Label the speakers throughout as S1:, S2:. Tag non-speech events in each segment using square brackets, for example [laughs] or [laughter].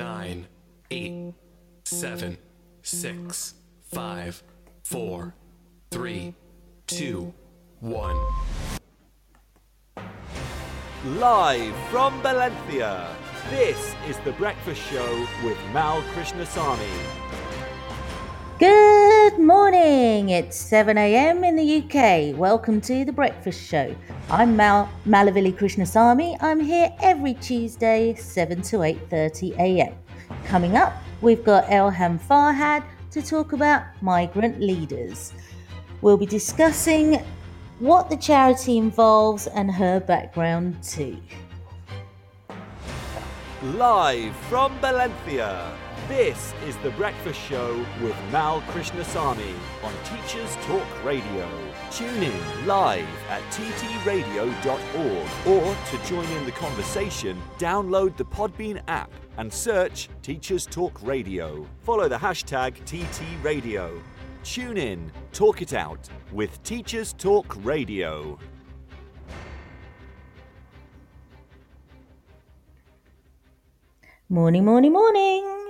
S1: nine, eight, seven, six, five, four, three, two, one.
S2: Live from Valencia, this is The Breakfast Show with Mal Krishnasamy.
S3: Good morning. It's 7 a.m. in the UK. Welcome to the Breakfast Show. I'm Mal Malavili Krishnasamy. I'm here every Tuesday, 7 to 8:30 a.m. Coming up, we've got Elham Farhad to talk about migrant leaders. We'll be discussing what the charity involves and her background too.
S2: Live from Valencia, this is The Breakfast Show with Mal Krishnasamy on Teachers Talk Radio. Tune in live at ttradio.org or to join in the conversation, download the Podbean app and search Teachers Talk Radio. Follow the hashtag TTRadio. Tune in, talk it out with Teachers Talk Radio.
S3: Morning, morning, morning.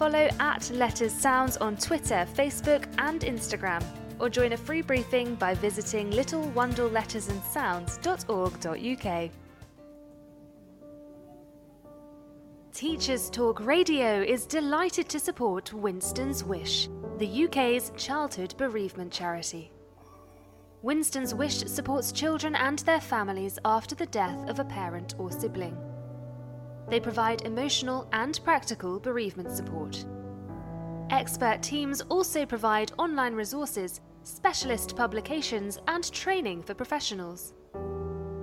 S4: follow at Letters Sounds on Twitter, Facebook, and Instagram, or join a free briefing by visiting littlewandlelettersandsounds.org.uk. Teachers Talk Radio is delighted to support Winston's Wish, the UK's childhood bereavement charity. Winston's Wish supports children and their families after the death of a parent or sibling. They provide emotional and practical bereavement support. Expert teams also provide online resources, specialist publications, and training for professionals.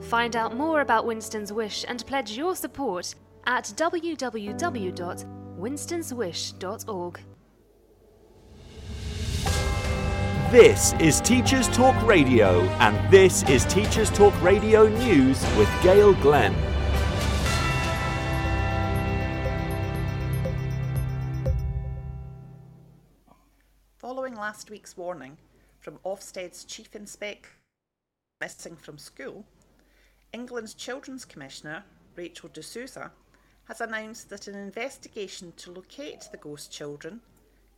S4: Find out more about Winston's Wish and pledge your support at www.winstonswish.org.
S2: This is Teachers Talk Radio, and this is Teachers Talk Radio News with Gail Glenn.
S5: Last week's warning from Ofsted's Chief Inspector missing from school, England's Children's Commissioner, Rachel de Souza, has announced that an investigation to locate the ghost children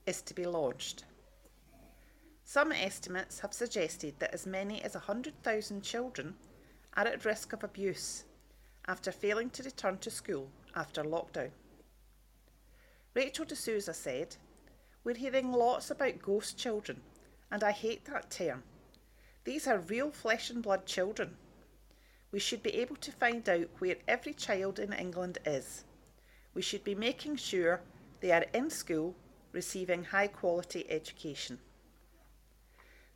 S5: is to be launched. Some estimates have suggested that as many as 100,000 children are at risk of abuse after failing to return to school after lockdown. Rachel de Souza said, We're hearing lots about ghost children, and I hate that term. These are real flesh and blood children. We should be able to find out where every child in England is. We should be making sure they are in school receiving high quality education.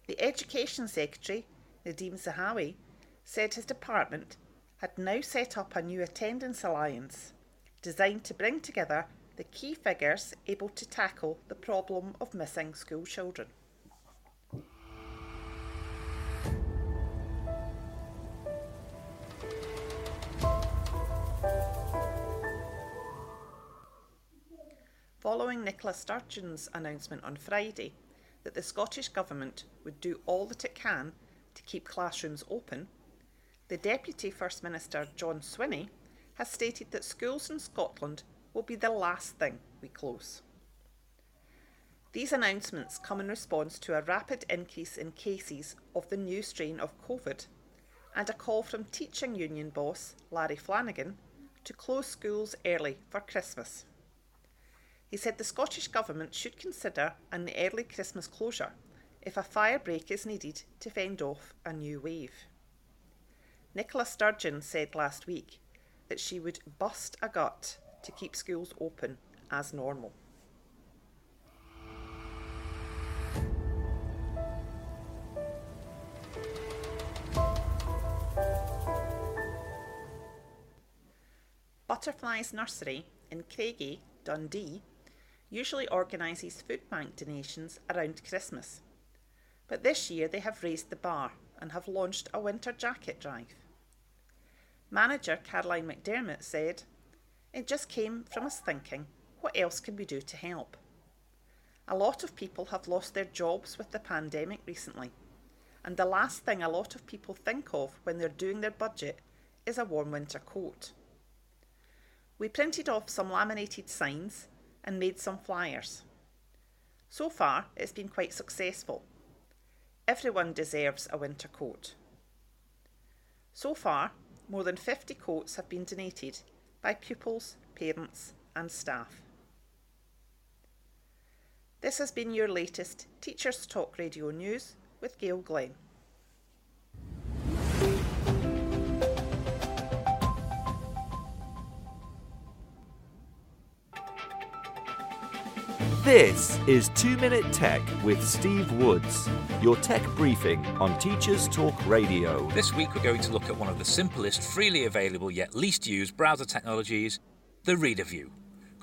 S5: The Education Secretary, Nadhim Zahawi, said his department had now set up a new attendance alliance designed to bring together the key figures able to tackle the problem of missing school children. Following Nicola Sturgeon's announcement on Friday that the Scottish Government would do all that it can to keep classrooms open, the Deputy First Minister John Swinney has stated that schools in Scotland will be the last thing we close. These announcements come in response to a rapid increase in cases of the new strain of COVID and a call from teaching union boss Larry Flanagan to close schools early for Christmas. He said the Scottish Government should consider an early Christmas closure if a fire break is needed to fend off a new wave. Nicola Sturgeon said last week that she would bust a gut to keep schools open as normal. Butterflies Nursery in Craigie, Dundee, usually organises food bank donations around Christmas. But this year they have raised the bar and have launched a winter jacket drive. Manager Caroline McDermott said, It just came from us thinking, what else can we do to help? A lot of people have lost their jobs with the pandemic recently, and the last thing a lot of people think of when they're doing their budget is a warm winter coat. We printed off some laminated signs and made some flyers. So far, it's been quite successful. Everyone deserves a winter coat. So far, more than 50 coats have been donated by pupils, parents, and staff. This has been your latest Teachers Talk Radio News with Gail Glenn.
S2: This is 2 Minute Tech with Steve Woods, your tech briefing on Teachers Talk Radio.
S6: This week we're going to look at one of the simplest, freely available yet least used browser technologies, the Reader View.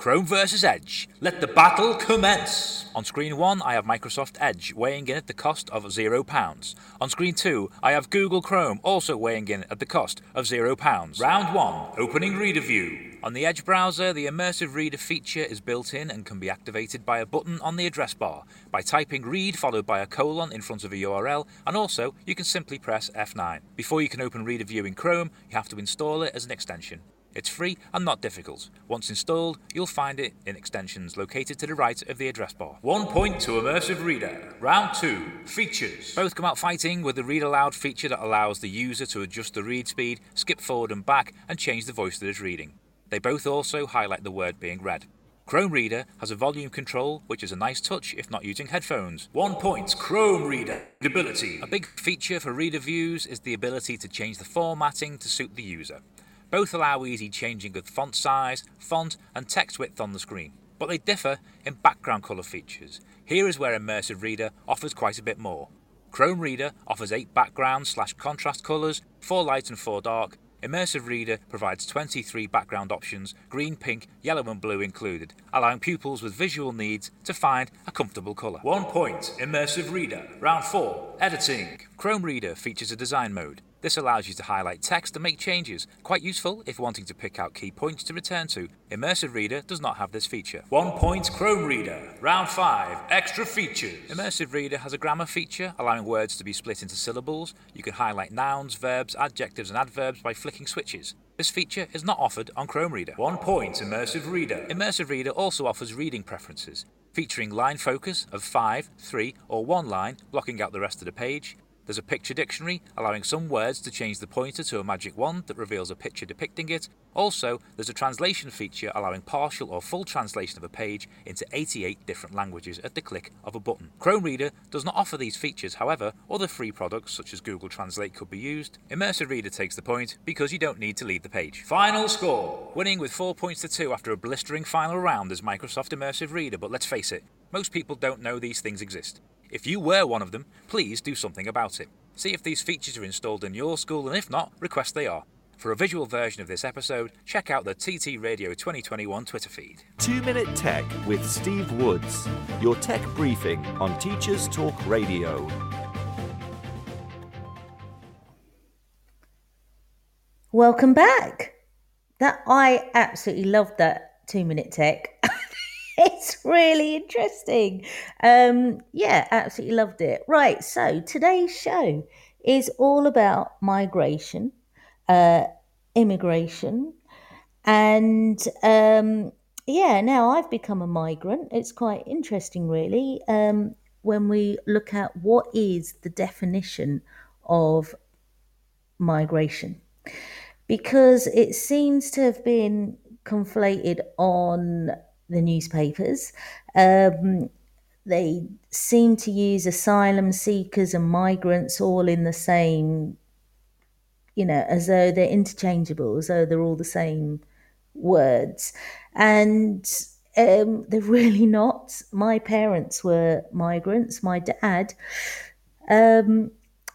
S6: Chrome versus Edge. Let the battle commence. On screen 1, I have Microsoft Edge weighing in at the cost of £0. On screen 2, I have Google Chrome also weighing in at the cost of £0. Round 1, opening Reader View. On the Edge browser, the Immersive Reader feature is built in and can be activated by a button on the address bar, by typing read followed by a colon in front of a URL, and also you can simply press F9. Before you can open Reader View in Chrome, you have to install it as an extension. It's free and not difficult. Once installed, you'll find it in extensions located to the right of the address bar. One point to Immersive Reader. Round 2. Features. Both come out fighting with the Read Aloud feature that allows the user to adjust the read speed, skip forward and back, and change the voice that is reading. They both also highlight the word being read. Chrome Reader has a volume control, which is a nice touch if not using headphones. One point, Chrome Reader. Ability. A big feature for Reader Views is the ability to change the formatting to suit the user. Both allow easy changing of font size, font, and text width on the screen, but they differ in background colour features. Here is where Immersive Reader offers quite a bit more. Chrome Reader offers 8 background slash contrast colours, 4 light and 4 dark. Immersive Reader provides 23 background options, green, pink, yellow, and blue included, allowing pupils with visual needs to find a comfortable colour. One point, Immersive Reader. Round 4, Editing. Chrome Reader features a design mode. This allows you to highlight text and make changes, quite useful if wanting to pick out key points to return to. Immersive Reader does not have this feature. One point Chrome Reader. Round 5. Extra features. Immersive Reader has a grammar feature allowing words to be split into syllables. You can highlight nouns, verbs, adjectives, and adverbs by flicking switches. This feature is not offered on Chrome Reader. One point Immersive Reader. Immersive Reader also offers reading preferences, featuring line focus of 5, 3, or 1 line, blocking out the rest of the page, there's a picture dictionary, allowing some words to change the pointer to a magic wand that reveals a picture depicting it. Also, there's a translation feature allowing partial or full translation of a page into 88 different languages at the click of a button. Chrome Reader does not offer these features, however, other free products such as Google Translate could be used. Immersive Reader takes the point because you don't need to leave the page. Final score! Winning with 4 points to 2 after a blistering final round is Microsoft Immersive Reader, but let's face it, most people don't know these things exist. If you were one of them, please do something about it. See if these features are installed in your school, and if not, request they are. For a visual version of this episode, check out the TT Radio 2021 Twitter feed.
S2: 2 Minute Tech with Steve Woods, your tech briefing on Teachers Talk Radio.
S3: Welcome back. That I absolutely loved that two minute tech. It's really interesting. Um, yeah, absolutely loved it. Right, so today's show is all about migration, uh, immigration, and um, yeah, now I've become a migrant. It's quite interesting, really, um, when we look at what is the definition of migration, because it seems to have been conflated on the newspapers. Um, they seem to use asylum seekers and migrants all in the same, you know, as though they're interchangeable, as though they're all the same words. And um, they're [laughs] really not. My parents were migrants. My dad, um,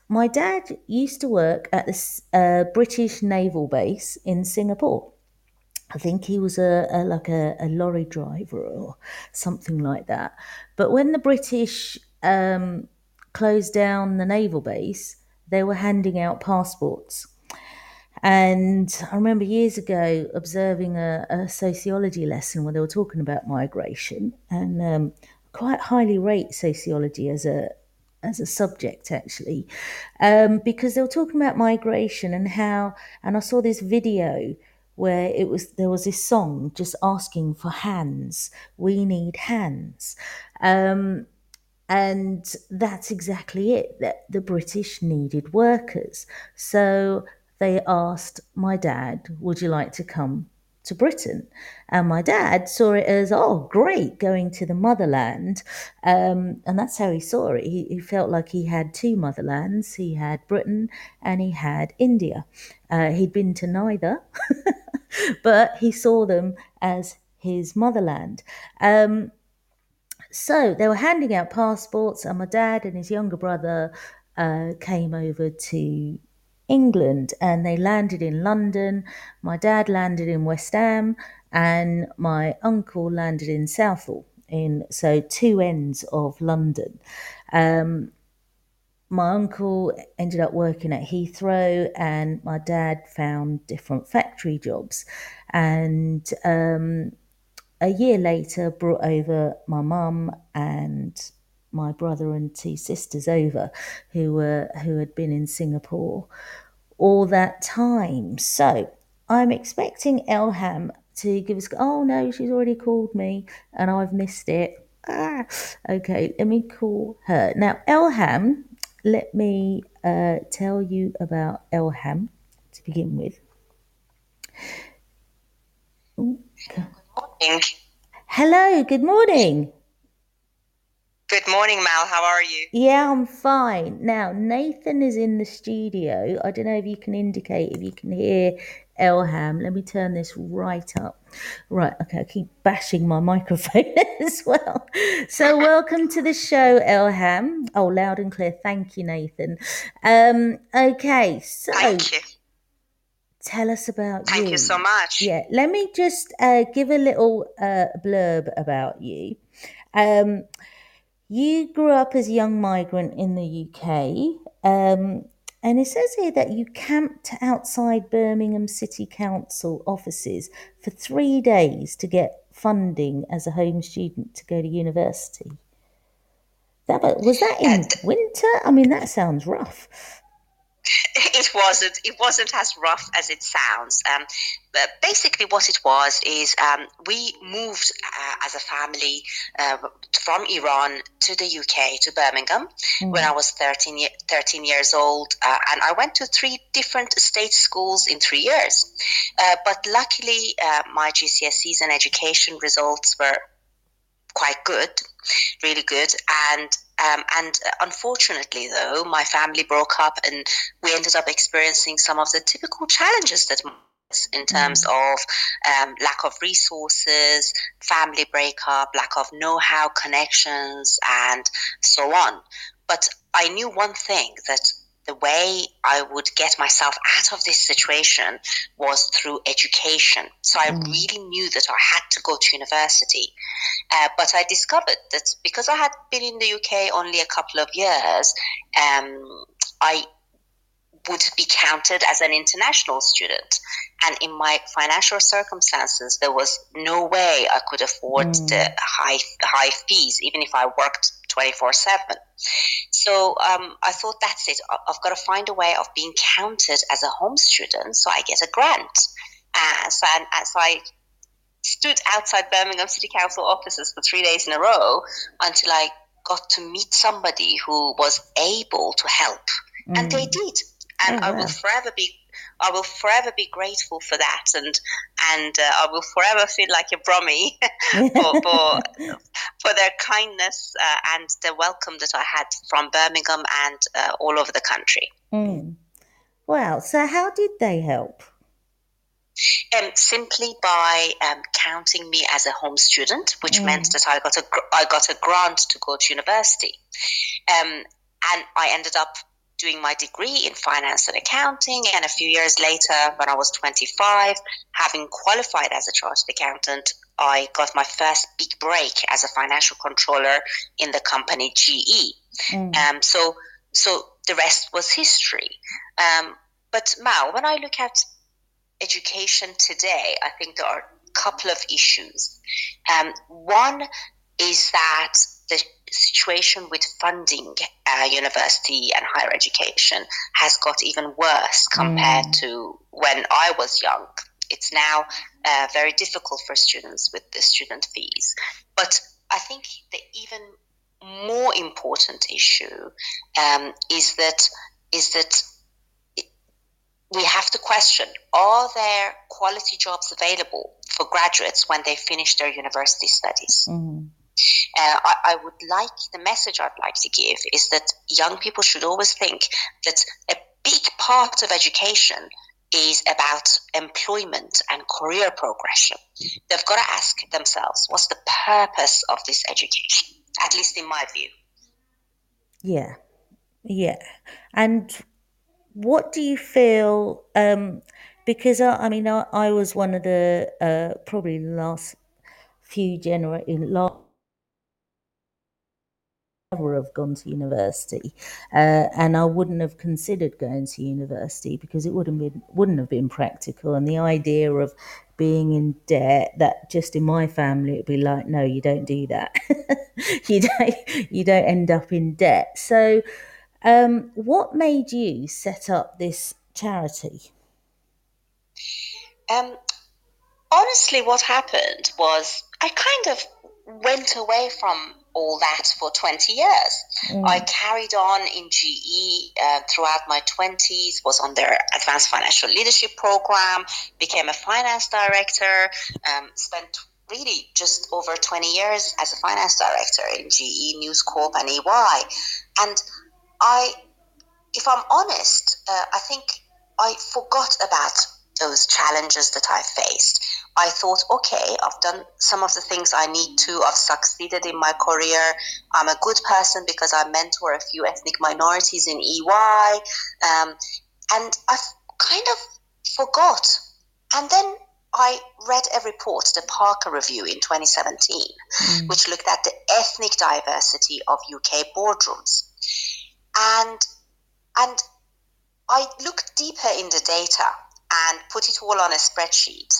S3: my dad used to work at the uh, British naval base in Singapore. I think he was a, a like a, a, lorry driver or something like that. But when the British um, closed down the naval base, they were handing out passports. And I remember years ago observing a, a sociology lesson where they were talking about migration, and um, quite highly rate sociology as a as a subject actually, um, because they were talking about migration and how. And I saw this video where it was there was this song just asking for hands. We need hands. Um, and that's exactly it that the British needed workers. So they asked my dad, Would you like to come to Britain? And my dad saw it as, Oh, great, going to the motherland. Um, and that's how he saw it. He, he, felt like he had two motherlands he had Britain and he had India. Uh, he'd been to neither, [laughs] but he saw them as his motherland. Um, so they were handing out passports, and my dad and his younger brother uh, came over to England and they landed in London. My dad landed in West Ham and my uncle landed in Southall in so two ends of London. Um, my uncle ended up working at Heathrow and my dad found different factory jobs and um, a year later brought over my mum and my brother and two sisters over who were who had been in Singapore all that time. So I'm expecting Elham to give us oh no, she's already called me and I've missed it. Ah, okay, let me call her. Now Elham, let me uh, tell you about Elham to begin with. Good morning. Hello, good morning.
S7: Good morning, Mal. How are you?
S3: Yeah, I'm fine. Now, Nathan is in the studio. I don't know if you can indicate if you can hear Elham. Let me turn this right up. Right, okay, I keep bashing my [laughs] microphone as well. So, welcome to the show, Elham. Oh, loud and clear. Thank you, Nathan. Um, okay, so.
S7: Thank you.
S3: Tell us about
S7: Thank
S3: you.
S7: you so much.
S3: Yeah, let me just uh, give a little uh, blurb about you. Um, you grew up as a young migrant in the UK, um, and it says here that you camped outside Birmingham City Council offices for three days to get funding as a home student to go to university. That was that in winter? I mean, that sounds rough. [laughs]
S7: it wasn't. It wasn't as rough as it sounds. Um, but basically, what it was is um, we moved uh, as a family uh, from Iran to the UK to Birmingham mm. when I was 13, 13 years old, uh, and I went to three different state schools in three years. Uh, but luckily, uh, my GCSEs and education results were quite good, really good, and um, and unfortunately, though, my family broke up and we ended up experiencing some of the typical challenges that in terms mm. of um, lack of resources, family breakup, lack of know how, connections, and so on. But I knew one thing that the way I would get myself out of this situation was through education. So I mm. really knew that I had to go to university. Uh, but I discovered that because I had been in the UK only a couple of years, um, I would be counted as an international student. And in my financial circumstances, there was no way I could afford mm. the high high fees, even if I worked 24 7. So um, I thought that's it. I've got to find a way of being counted as a home student so I get a grant. Uh, so, and, and so I stood outside Birmingham City Council offices for three days in a row until I got to meet somebody who was able to help. Mm. And they mm. did. And oh, I will forever be I will forever be grateful for that, and and uh, I will forever feel like a Brummie [laughs] for, for, [laughs] for their kindness uh, and the welcome that I had from Birmingham and uh, all over the country.
S3: Mm. Wow! So how did they help?
S7: Um, simply by um, counting me as a home student, which mm. meant that I got a I got a grant to go to university, um, and I ended up doing my degree in finance and accounting. And a few years later, when I was 25, having qualified as a chartered accountant, I got my first big break as a financial controller in the company GE. Mm. Um, so, so the rest was history. Um, but Mal, when I look at education today, I think there are a couple of issues. Um, one is that the situation with funding uh, university and higher education has got even worse compared mm. to when I was young. It's now uh, very difficult for students with the student fees. But I think the even more important issue um, is that is that we have to question are there quality jobs available for graduates when they finish their university studies?
S3: Mm.
S7: Uh, I, I, would like the message I'd like to give is that young people should always think that a big part of education is about employment and career progression. They've got to ask themselves, what's the purpose of this education? At least in my view.
S3: Yeah, yeah. And what do you feel? Um, because I, I mean, I, I was one of the uh, probably last few generations, last never have gone to university, uh, and I wouldn't have considered going to university because it wouldn't been wouldn't have been practical. And the idea of being in debt that just in my family it'd be like, no, you don't do that. [laughs] you don't you don't end up in debt. So, um, what made you set up this charity?
S7: Um, honestly, what happened was I kind of went away from all that for 20 years. Mm. I carried on in GE uh, throughout my 20s, was on their advanced financial leadership program, became a finance director, um, spent really just over 20 years as a finance director in GE, News Corp, and EY. And I, if I'm honest, uh, I think I forgot about those challenges that I faced. I thought, okay, I've done some of the things I need to. I've succeeded in my career. I'm a good person because I mentor a few ethnic minorities in EY. Um, and I kind of forgot. And then I read a report, the Parker Review in 2017, mm. which looked at the ethnic diversity of UK boardrooms. And, and I looked deeper in the data and put it all on a spreadsheet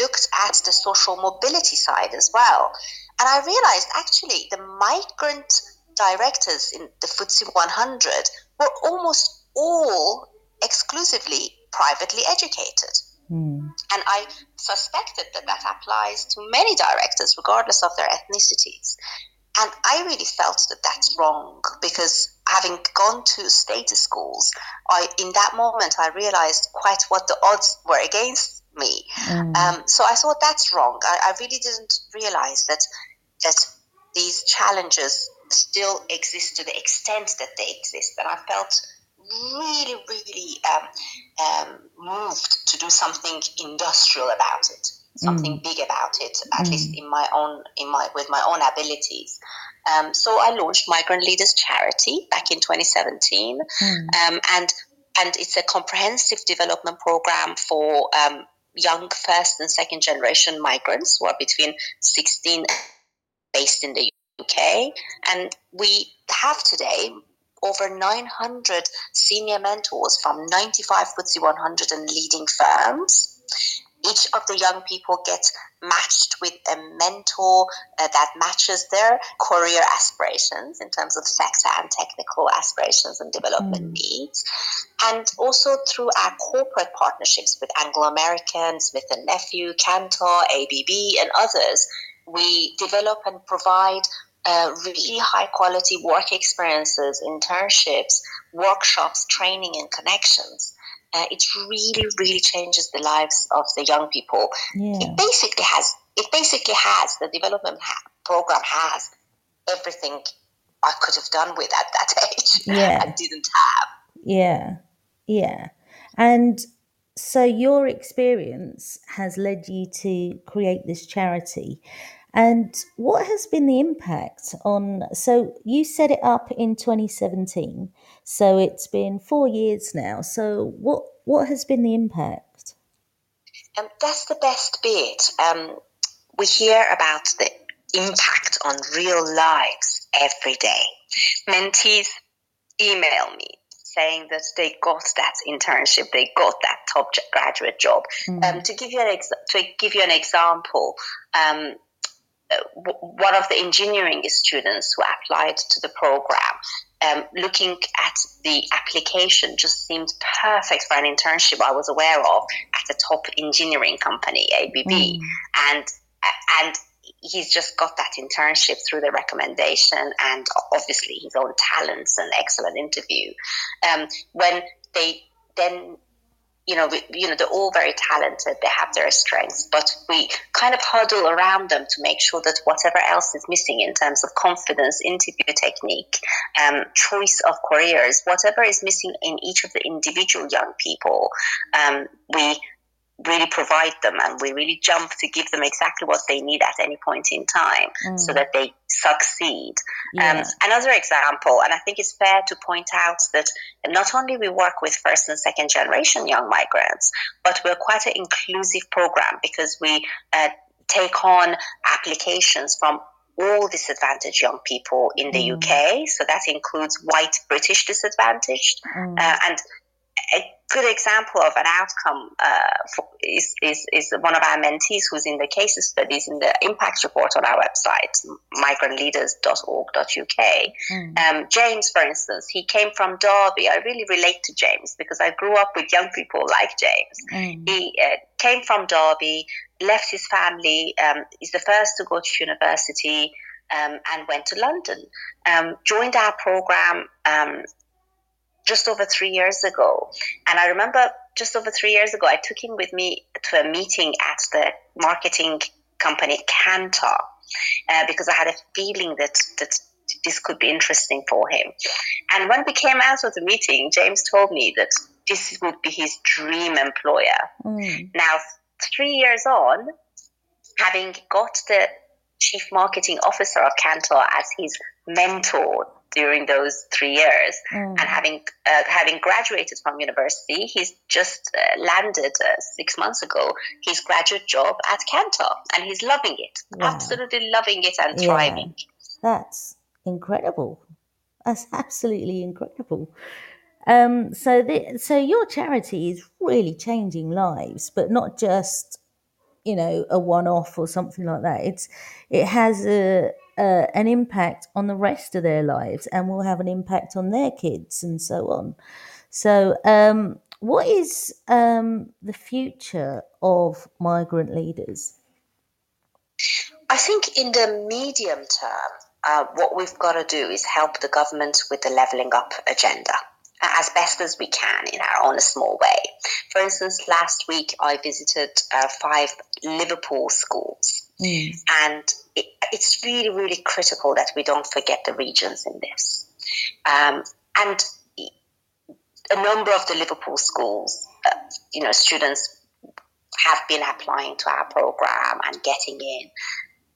S7: looked at the social mobility side as well. And I realized actually the migrant directors in the FTSE 100 were almost all exclusively privately educated.
S3: Mm.
S7: And I suspected that that applies to many directors, regardless of their ethnicities. And I really felt that that's wrong because having gone to status schools, I in that moment I realized quite what the odds were against me. Mm. Um, so I thought that's wrong. I, I, really didn't realize that that these challenges still exist to the extent that they exist, and I felt really, really um, um, moved to do something industrial about it, something mm. big about it, at mm. least in my own in my with my own abilities. Um, so I launched Migrant Leaders Charity back in 2017, mm. um, and and it's a comprehensive development program for um, young first and second generation migrants who are between 16 based in the UK. And we have today over 900 senior mentors from 95 FTSE 100 and leading firms each of the young people gets matched with a mentor uh, that matches their career aspirations in terms of sector and technical aspirations and development mm. needs. And also through our corporate partnerships with Anglo American, Smith and Nephew, Kantar, ABB, and others, we develop and provide uh, really high quality work experiences, internships, workshops, training, and connections. Uh, it really, really changes the lives of the young people. Yeah. It basically has, it basically has the development ha- program has everything I could have done with at that [laughs] age. Yeah, I didn't have.
S3: Yeah, yeah, and so your experience has led you to create this charity and what has been the impact on? So you set it up in 2017, so it's been four years now. So what what has been the impact?
S7: Um, that's the best bit. Um, we hear about the impact on real lives every day. Mentees email me saying that they got that internship, they got that top graduate job. Mm. Um, to give you an ex- to give you an example, um, one of the engineering students who applied to the program, um, looking at the application, just seemed perfect for an internship I was aware of at a top engineering company, ABB, mm. and and he's just got that internship through the recommendation and obviously his own talents and excellent interview. Um, when they then you know, we, you know, they're all very talented. They have their strengths, but we kind of huddle around them to make sure that whatever else is missing in terms of confidence, interview technique, um, choice of careers, whatever is missing in each of the individual young people, um, we really provide them and we really jump to give them exactly what they need at any point in time mm. so that they succeed. Yeah. Um, another example, and I think it's fair to point out that not only we work with first and second generation young migrants, but we're quite an inclusive program because we uh, take on applications from all disadvantaged young people in the mm. UK. So that includes white British disadvantaged mm. uh, and a good example of an outcome uh, for, is, is, is one of our mentees who's in the case studies in the impact report on our website, migrantleaders.org.uk. Mm. Um, James, for instance, he came from Derby. I really relate to James because I grew up with young people like James. Mm. He uh, came from Derby, left his family, um, he's the first to go to university. Um, and went to London. Um, joined our program um, just over three years ago. And I remember just over three years ago, I took him with me to a meeting at the marketing company Kantar uh, because I had a feeling that, that this could be interesting for him. And when we came out of the meeting, James told me that this would be his dream employer. Mm. Now, three years on, having got the chief marketing officer of Kantar as his mentor during those three years. Mm. And having uh, having graduated from university, he's just uh, landed uh, six months ago his graduate job at Kantar, and he's loving it, absolutely loving it and thriving. Yeah.
S3: That's incredible. That's absolutely incredible. Um, so, the, so your charity is really changing lives, but not just you know a one-off or something like that. It's it has a uh, an impact on the rest of their lives and will have an impact on their kids and so on. So, um, what is um, the future of migrant leaders?
S7: I think in the medium term, uh, what we've got to do is help the government with the levelling up agenda as best as we can in our own small way. For instance, last week I visited uh, five Liverpool schools, mm. and it, it's really, really critical that we don't forget the regions in this. Um, and a number of the Liverpool schools, uh, you know, students have been applying to our program and getting in.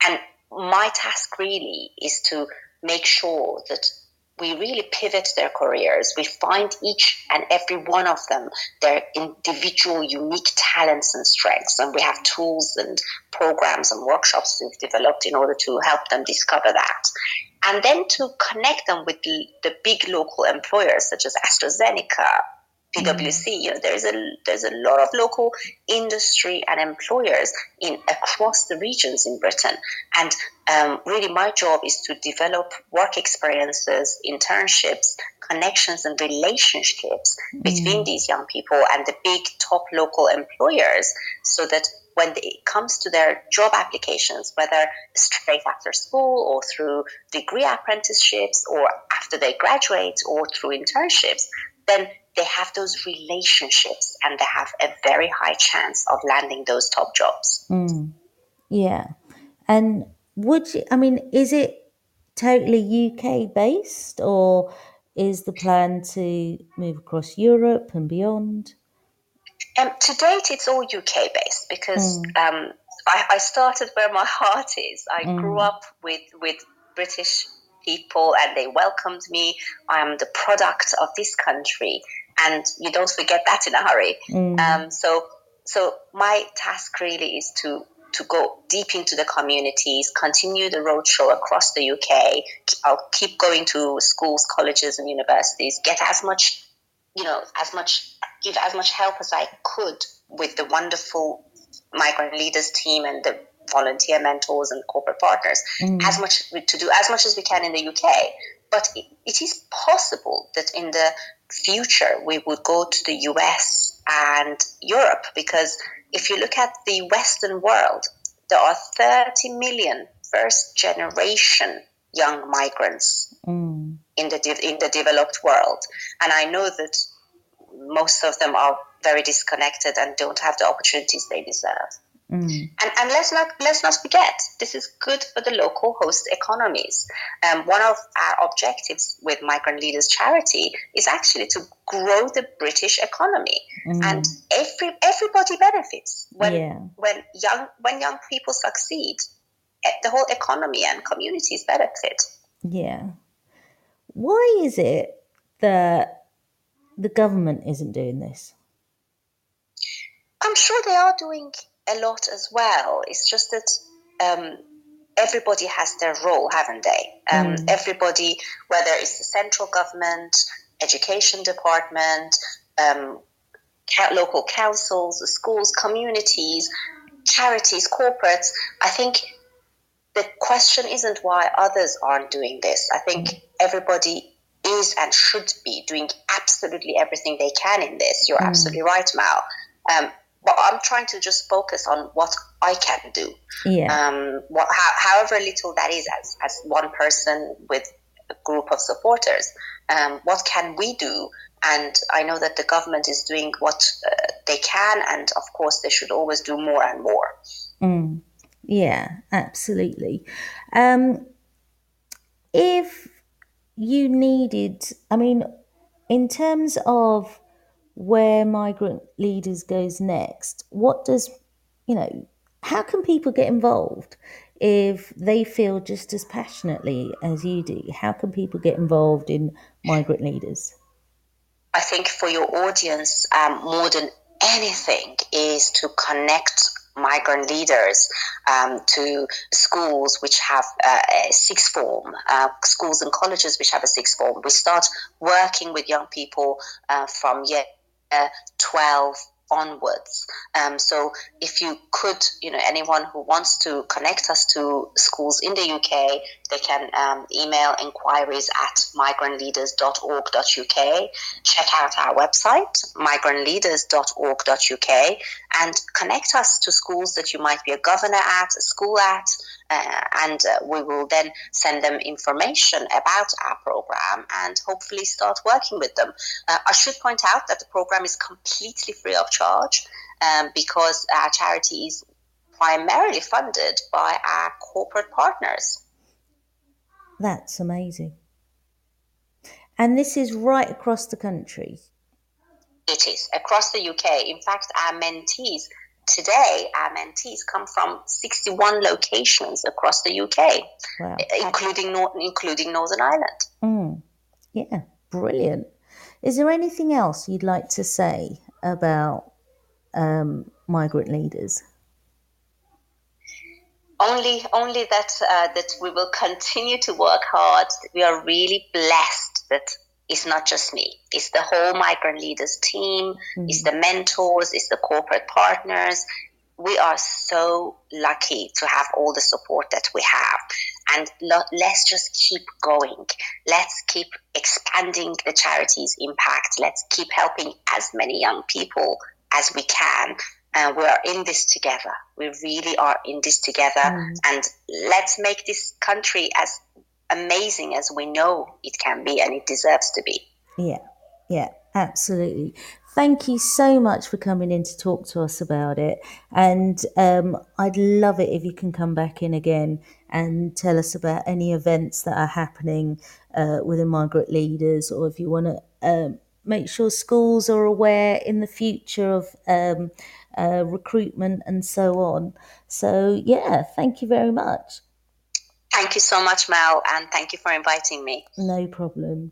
S7: And my task really is to make sure that we really pivot their careers. We find each and every one of them their individual unique talents and strengths. And we have tools and programs and workshops we've developed in order to help them discover that. And then to connect them with the, the big local employers such as AstraZeneca, PwC. You know, there's a there's a lot of local industry and employers in across the regions in Britain, and um, really my job is to develop work experiences, internships, connections, and relationships mm. between these young people and the big top local employers, so that when it comes to their job applications, whether straight after school or through degree apprenticeships or after they graduate or through internships, then they have those relationships and they have a very high chance of landing those top jobs.
S3: Mm. Yeah. And would you, I mean, is it totally UK based or is the plan to move across Europe and beyond?
S7: Um, to date, it's all UK based because mm. um, I, I, started where my [laughs] heart is. I mm. grew up with, with British people and they welcomed me. I am the product of this country and you don't forget that in a hurry. Mm. Um, so, so my task really is to to go deep into the communities, continue the roadshow across the UK. I'll keep going to schools, colleges, and universities. Get as much, you know, as much, give as much help as I could with the wonderful migrant leaders team and the volunteer mentors and corporate partners. Mm. As much to do as much as we can in the UK. But it, it is possible that in the future we would go to the US and Europe because if you look at the Western world, there are 30 million first generation young migrants mm. in the de- in the developed world, and I know that most of them are very disconnected and don't have the opportunities they deserve. Mm. And, and let's not let's not forget this is good for the local host economies. Um, one of our objectives with Migrant Leaders Charity is actually to grow the British economy, mm. and every everybody benefits when yeah. when young when young people succeed. Eh, the whole economy and communities benefit.
S3: Yeah. Why is it that the government isn't doing this?
S7: I'm sure they are doing a lot as well. It's just that um, everybody has their role, haven't they? Um, mm. Everybody, whether it's the central government, education department, um, local councils, schools, communities, charities, corporates, I think the question isn't why others aren't doing this. I think mm. everybody is and should be doing absolutely everything they can in this. You're mm. absolutely right, Mal. Um, but I'm trying to just focus on what I can do.
S3: Yeah.
S7: Um, what, how, however little that is as, as one person with a group of supporters. Um, what can we do? And I know that the government is doing what uh, they can, and of course, they should always do more and more.
S3: Mm. Yeah, absolutely. Um, if you needed, I mean, in terms of where migrant leaders goes next what does you know how can people get involved if they feel just as passionately as you do how can people get involved in migrant leaders
S7: i think for your audience um, more than anything is to connect migrant leaders um, to schools which have uh, a sixth form, uh, schools and colleges which have a sixth form. We start working with young people uh, from year uh, 12 onwards. Um, so if you could, you know, anyone who wants to connect us to schools in the UK, they can um, email inquiries at migrantleaders.org.uk. Check out our website, migrantleaders.org.uk, and connect us to schools that you might be a governor at, a school at, uh, and uh, we will then send them information about our program and hopefully start working with them. Uh, I should point out that the program is completely free of charge um, because our charity is primarily funded by our corporate partners.
S3: That's amazing. And this is right across the country.
S7: It is across the UK. In fact, our mentees today, our mentees come from 61 locations across the UK, wow. including including Northern Ireland.
S3: Mm. Yeah, brilliant. Is there anything else you'd like to say about um, migrant leaders?
S7: Only, only that uh, that we will continue to work hard. We are really blessed that it's not just me. It's the whole migrant leaders team. Mm. It's the mentors. It's the corporate partners. We are so lucky to have all the support that we have. And lo- let's just keep going. Let's keep expanding the charity's impact. Let's keep helping as many young people as we can. And we are in this together. We really are in this together. Mm. And let's make this country as amazing as we know it can be and it deserves to be.
S3: Yeah, yeah, absolutely. Thank you so much for coming in to talk to us about it. And um, I'd love it if you can come back in again and tell us about any events that are happening uh, within Migrant Leaders, or if you want to um, make sure schools are aware in the future of um, uh, recruitment and so on. So, yeah, thank you very much.
S7: Thank you so much, Mel, and thank you for inviting me.
S3: No problem.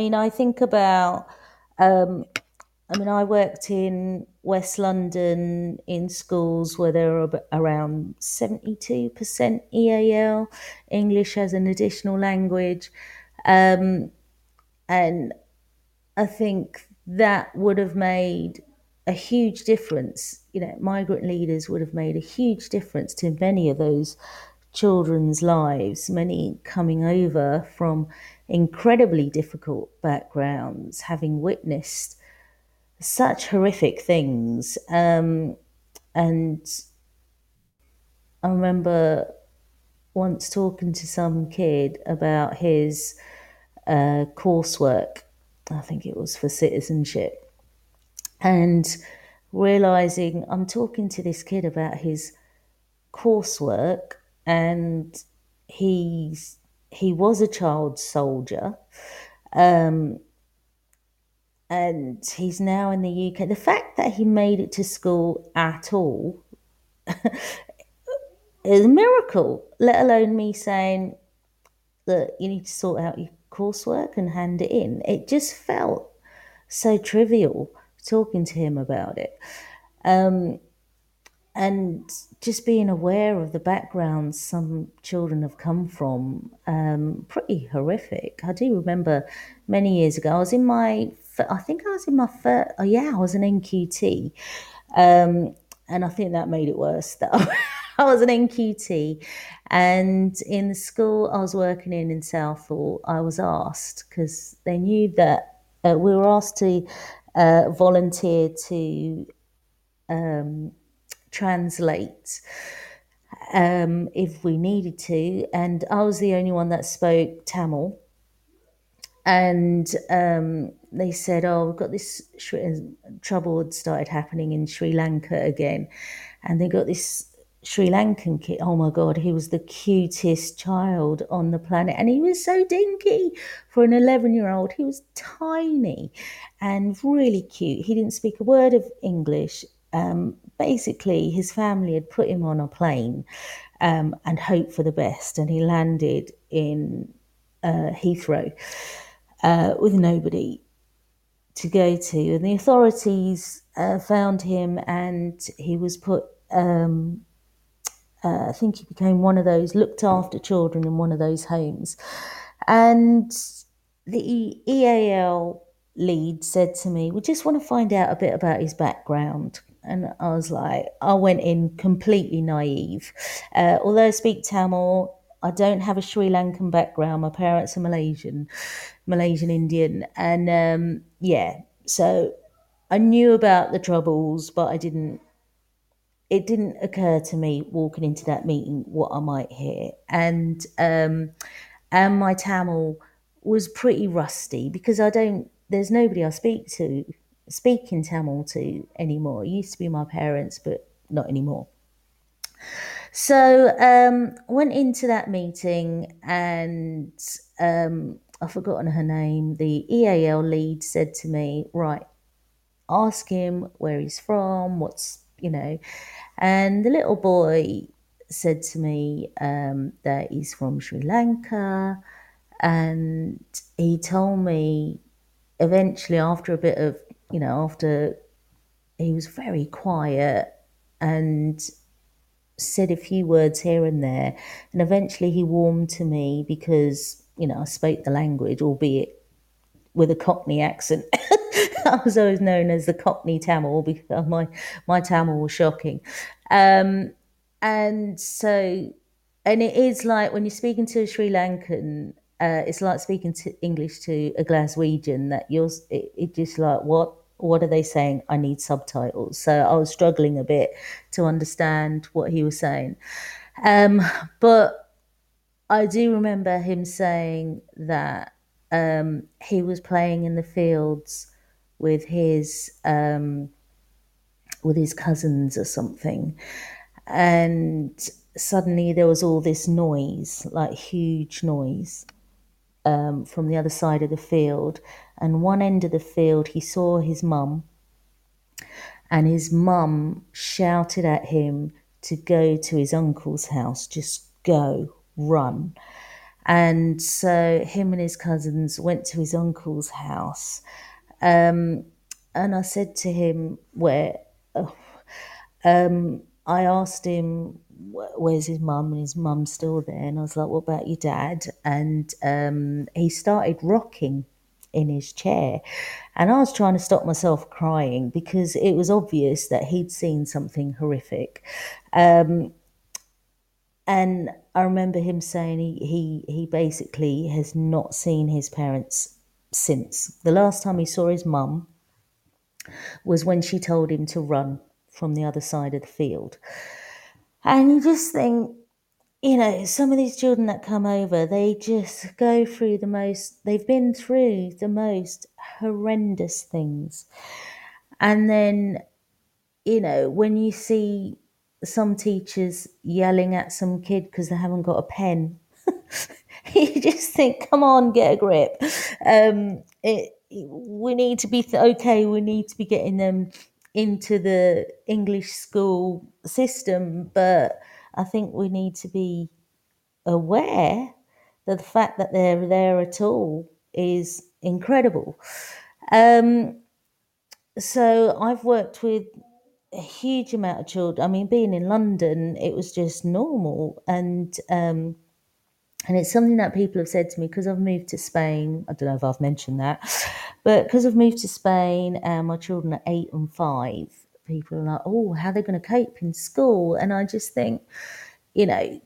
S3: Mean, I think about, um, I mean, I worked in West London in schools where there are around 72% EAL, English as an additional language. Um, and I think that would have made a huge difference. You know, migrant leaders would have made a huge difference to many of those children's lives, many coming over from incredibly difficult backgrounds, having witnessed such horrific things. Um, and I remember once talking to some kid about his uh, coursework, I think it was for citizenship, and realizing I'm talking to this kid about his coursework and he's he was a child soldier um, and he's now in the UK. The fact that he made it to school at all [laughs] is a miracle, let alone me saying that you need to sort out your coursework and hand it in. It just felt so trivial talking to him about it. Um, and just being aware of the backgrounds some children have come from, um, pretty horrific. I do remember many years ago, I was in my, I think I was in my first, oh yeah, I was an NQT. Um, and I think that made it worse that [laughs] I was an NQT. And in the school I was working in in Southall, I was asked, because they knew that uh, we were asked to uh, volunteer to um, translate um, if we needed to. And I was the only one that spoke Tamil. And um, they said, "Oh, we've got this trouble had started happening in Sri Lanka again, and they got this Sri Lankan kid. Oh my God, he was the cutest child on the planet. And he was so dinky for an 11 year old. He was tiny and really cute. He didn't speak a word of English. Um, basically his family had put him on a plane um, and hoped for the best, and he landed in uh, Heathrow uh, with nobody to go to, and the authorities uh, found him, and he was put. Um, uh, I think he became one of those looked after children in one of those homes, and the EAL lead said to me, "We just want to find out a bit about his background." And I was like, I went in completely naive. Uh, although I speak Tamil, I don't have a Sri Lankan background. My parents are Malaysian, Malaysian Indian, and um, yeah, so I knew about the troubles, but I didn't. It didn't occur to me walking into that meeting what I might hear, and um, and my Tamil was pretty rusty because I don't there's nobody I speak to, speak in Tamil to anymore. It used to be my parents, but not anymore. So um, went into that meeting and um, I've forgotten her name. The EAL lead said to me, "Right, ask him where he's from, what's you know," and the little boy said to me um, that he's from Sri Lanka, and he told me eventually after a bit of you know after he was very quiet and said a few words here and there, and eventually he warmed to me because you know I spoke the language, albeit with a Cockney accent. [laughs] I was always known as the Cockney Tamil because my my Tamil was shocking, um, and so and it is like when you're speaking to a Sri Lankan. Uh, it's like speaking to English to a Glaswegian that you're it, it just like what what are they saying? I need subtitles. So I was struggling a bit to understand what he was saying. Um, but I do remember him saying that um, he was playing in the fields with his um, with his cousins or something, and suddenly there was all this noise, like huge noise, um, from the other side of the field, and one end of the field he saw his mum. And his mum shouted at him to go to his uncle's house just go run. And so him and his cousins went to his uncle's house. Um, and i said to him where oh, um, i asked him where's his mum? And his mum's still there. And i was like what about your dad? And um, he started rocking in his chair. And I was trying to stop myself crying because it was obvious that he'd seen something horrific. Um, and I remember him saying he, he, he basically has not seen his parents since. The last time he saw his mum was when she told him to run from the other side of the field. And you just think, you know, some of these children that come over, they just go through the most, they've been through the most horrendous things. And then, you know, when you see some teachers yelling at some kid because they haven't got a pen, [laughs] you just think, come on, get a grip. Um, it, we need to be th- okay, we need to be getting them into the English school system, but I think we need to be aware that the fact that they're there at all is incredible. Um, so I've worked with a huge amount of children. I mean, being in London, it was just normal, and um, and it's something that people have said to me because I've moved to Spain. I don't know if I've mentioned that, but because I've moved to Spain and my children are eight and five, people are like, oh, how are they going to cope in school? And I just think, you know,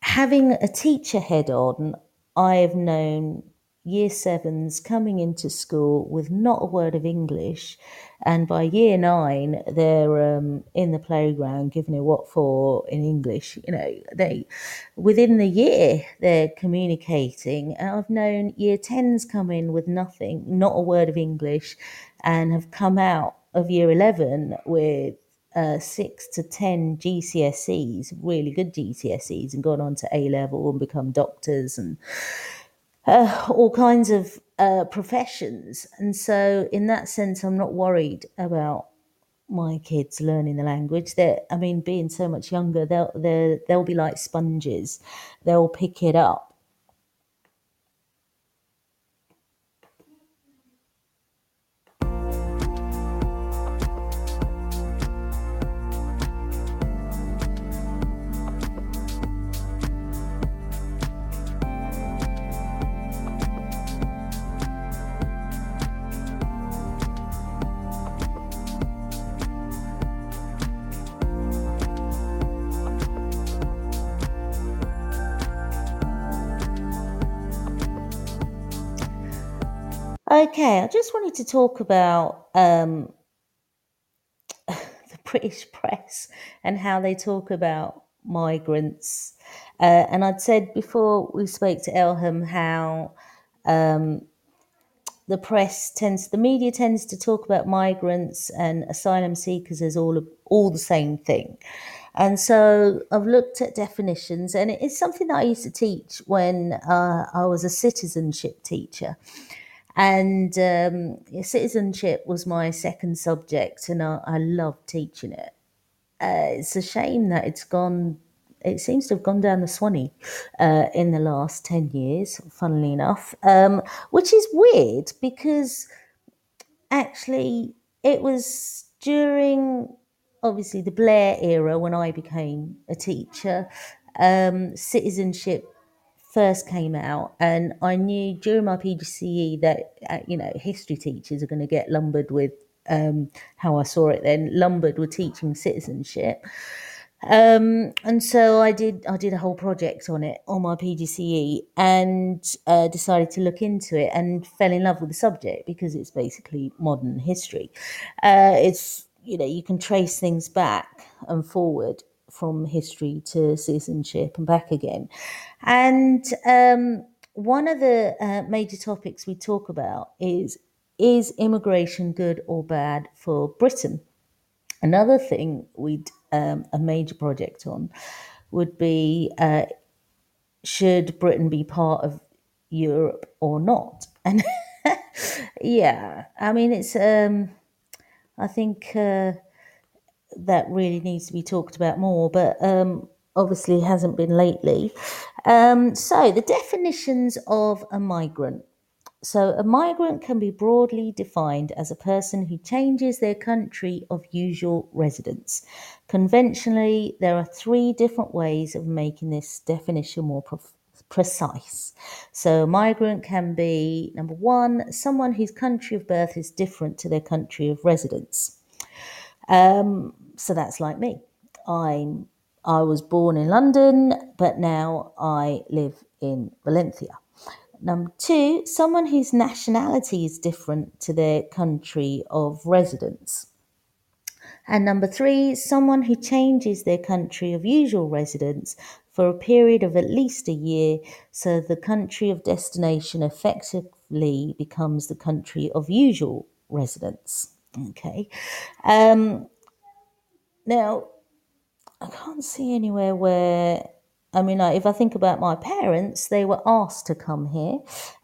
S3: having a teacher head on, I have known year sevens coming into school with not a word of English. And by year nine, they're um, in the playground giving it what for in English. You know, they within the year they're communicating. And I've known year tens come in with nothing, not a word of English, and have come out of year 11 with uh, six to 10 GCSEs, really good GCSEs, and gone on to A level and become doctors and uh, all kinds of uh, professions. And so, in that sense, I'm not worried about my kids learning the language. That I mean, being so much younger, they'll they'll they'll be like sponges. They'll pick it up Okay, I just wanted to talk about um, [laughs] the British press and how they talk about migrants. Uh, and I'd said before we spoke to Elham how um, the press tends, the media tends to talk about migrants and asylum seekers as all of, all the same thing. And so I've looked at definitions, and it's something that I used to teach when uh, I was a citizenship teacher. And um, citizenship was my second subject, and I, I loved teaching it. Uh, it's a shame that it's gone it seems to have gone down the Swanee uh, in the last 10 years, funnily enough, um, which is weird because actually it was during obviously the Blair era when I became a teacher. Um, citizenship first came out, and I knew during my PGCE that uh, you know history teachers are going to get lumbered with um, how I saw it then lumbered with teaching citizenship. Um, and so I did I did a whole project on it on my PGCE and uh, decided to look into it and fell in love with the subject because it's basically modern history. Uh, it's you know you can trace things back and forward from history to citizenship and back again, and um, one of the uh, major topics we talk about is is immigration good or bad for Britain? Another thing we'd um, a major project on would be uh, should Britain be part of Europe or not? And [laughs] yeah, I mean, it's, um, I think uh, that really needs to be talked about more, but um, obviously hasn't been lately. Um, so, the definitions of a migrant. So, a migrant can be broadly defined as a person who changes their country of usual residence. Conventionally, there are three different ways of making this definition more precise. So, a migrant can be number one, someone whose country of birth is different to their country of residence. Um, so, that's like me. I'm I was born in London, but now I live in Valencia. Number two, someone whose nationality is different to their country of residence. And number three, someone who changes their country of usual residence for a period of at least a year so the country of destination effectively becomes the country of usual residence. Okay. Um, now, I can't see anywhere where I mean, if I think about my parents, they were asked to come here,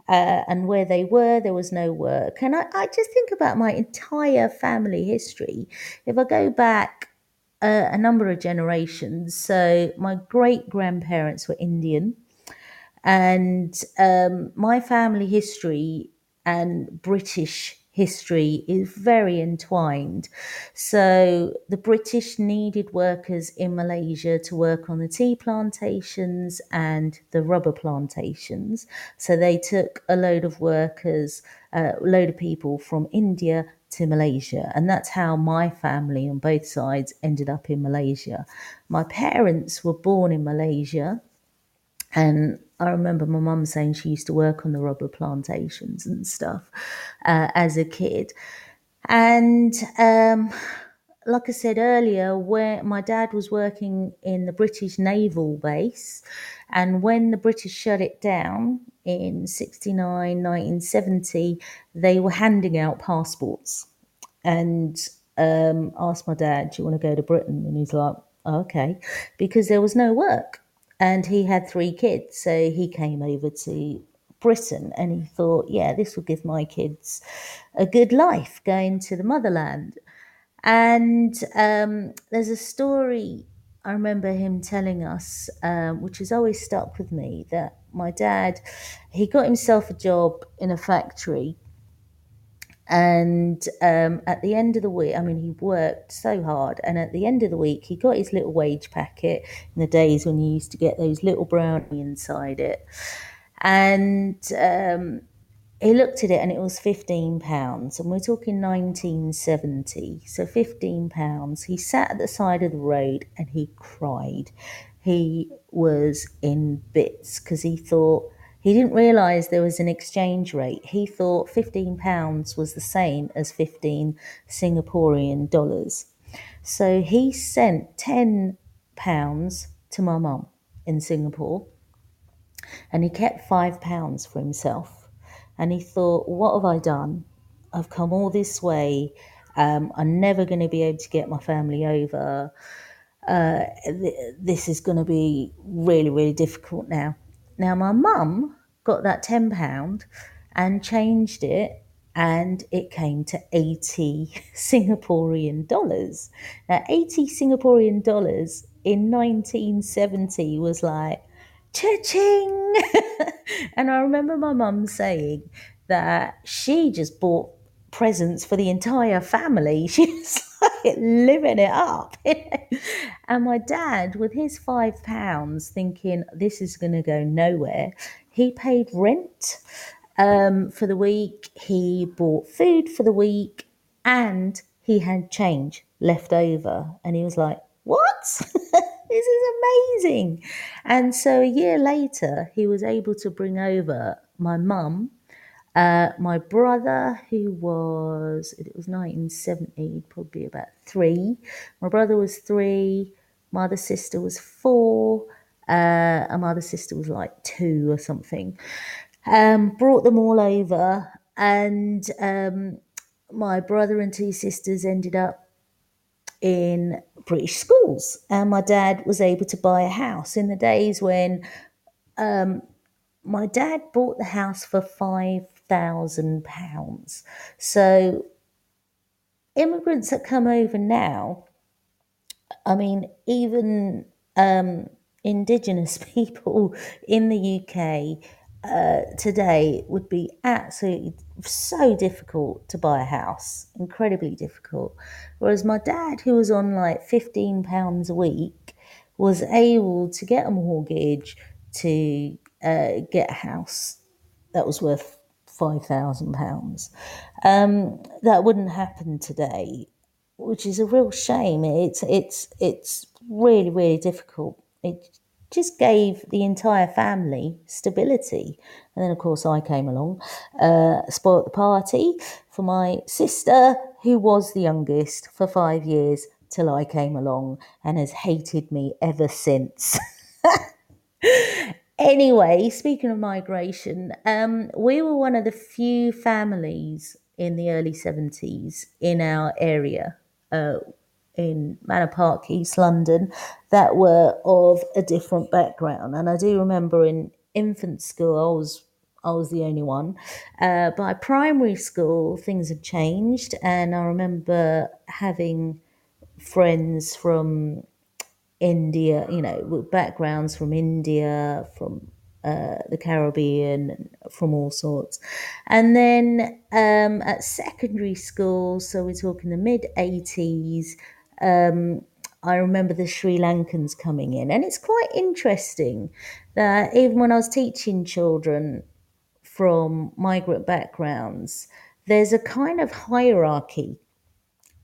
S3: uh, and where they were, there was no work. And I, I just think about my entire family history. If I go back uh, a number of generations, so my great grandparents were Indian, and um, my family history and British history is very entwined. So the British needed workers in Malaysia to work on the tea plantations and the rubber plantations. So they took a load of workers, a load of people from India to Malaysia. And that's how my family on both sides ended up in Malaysia. My parents were born in Malaysia and I remember my mum saying she used to work on the rubber plantations and stuff uh, as a kid. And um, like I said earlier, where my dad was working in the British naval base, and when the British shut it down in 69, 1970, they were handing out passports. And um, asked my dad, Do you want to go to Britain? And he's like, Okay, because there was no work and he had three kids. So he came over to Britain and he thought, yeah, this will give my kids a good life going to the motherland. And um, there's a story I remember him telling us, um, which has always stuck with me, that my dad, he got himself a job in a factory and um, at the end of the week, I mean, he worked so hard. And at the end of the week, he got his little wage packet in the days when you used to get those little brownie inside it. And um, he looked at it and it was £15. And we're talking 1970. So £15. He sat at the side of the road and he cried. He was in bits because he thought, he didn't realise there was an exchange rate. He thought £15 was the same as 15 Singaporean dollars. So he sent £10 to my mum in Singapore and he kept £5 for himself. and he thought, What have I done? I've come all this way. Um, I'm never going to be able to get my family over. Uh, th- this is going to be really, really difficult now. Now, my mum got that £10 and changed it and it came to 80 [laughs] Singaporean dollars. Now, 80 Singaporean dollars in 1970 was like, cha-ching! [laughs] and I remember my mum saying that she just bought presents for the entire family. [laughs] living it up. [laughs] and my dad, with his five pounds, thinking this is going to go nowhere, he paid rent um, for the week, he bought food for the week, and he had change left over. And he was like, What? [laughs] this is amazing. And so a year later, he was able to bring over my mum, uh, my brother, who was, it was 1970, probably about three. My brother was three, my other sister was four, uh, and my other sister was like two or something. Um, brought them all over, and um, my brother and two sisters ended up in British schools, and my dad was able to buy a house in the days when um, my dad bought the house for five thousand pounds. So immigrants that come over now, I mean, even um, indigenous [laughs] people in the UK uh, today would be absolutely so difficult to buy a house, incredibly difficult. Whereas my dad, who was on like fifteen pounds a week, was able to get a mortgage to uh, get a house that was worth five thousand pounds. Um, that wouldn't happen today, which is a real shame. It's it's it's really really difficult. It just gave the entire family stability. And then, of course, I came along, uh, spoilt the party for my sister, who was the youngest for five years till I came along and has hated me ever since. [laughs] anyway, speaking of migration, um, we were one of the few families in the early 70s in our area. Uh, in Manor Park, East London, that were of a different background. And I do remember in infant school, I was I was the only one. Uh, by primary school, things had changed, and I remember having friends from India, you know, backgrounds from India, from uh, the Caribbean, from all sorts. And then um, at secondary school, so we're talking the mid 80s, um, I remember the Sri Lankans coming in. And it's quite interesting that even when I was teaching children from migrant backgrounds, there's a kind of hierarchy.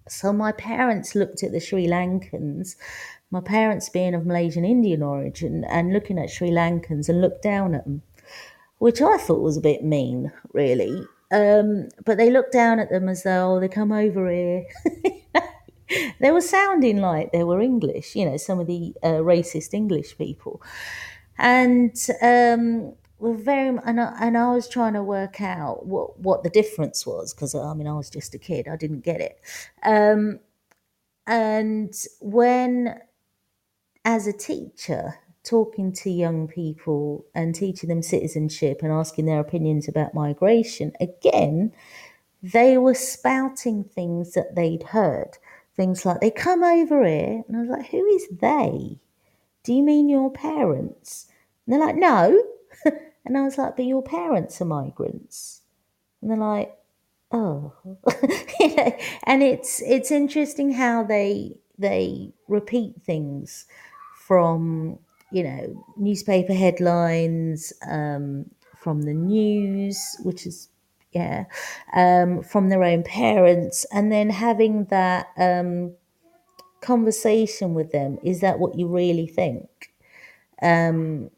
S3: So my parents looked at the Sri Lankans, my parents being of Malaysian Indian origin, and looking at Sri Lankans and looked down at them, which I thought was a bit mean, really. Um, but they looked down at them as though oh, they come over here. [laughs] they were sounding like they were English, you know, some of the uh, racist English people. And um, were very, and I, and I was trying to work out what, what the difference was because I mean, I was just a kid, I didn't get it. Um, and when, as a teacher, talking to young people and teaching them citizenship and asking their opinions about migration, again, they were spouting things that they'd heard. Things like they come over here and i was like who is they? Do you mean your parents? And they're like no. [laughs] And i was like but your parents are migrants. And they're like oh. [laughs] And it's it's interesting how they they repeat things from you know newspaper headlines um, from the news which is yeah, um, from their own parents, and then having that um, conversation with them. Is that what you really think? Um,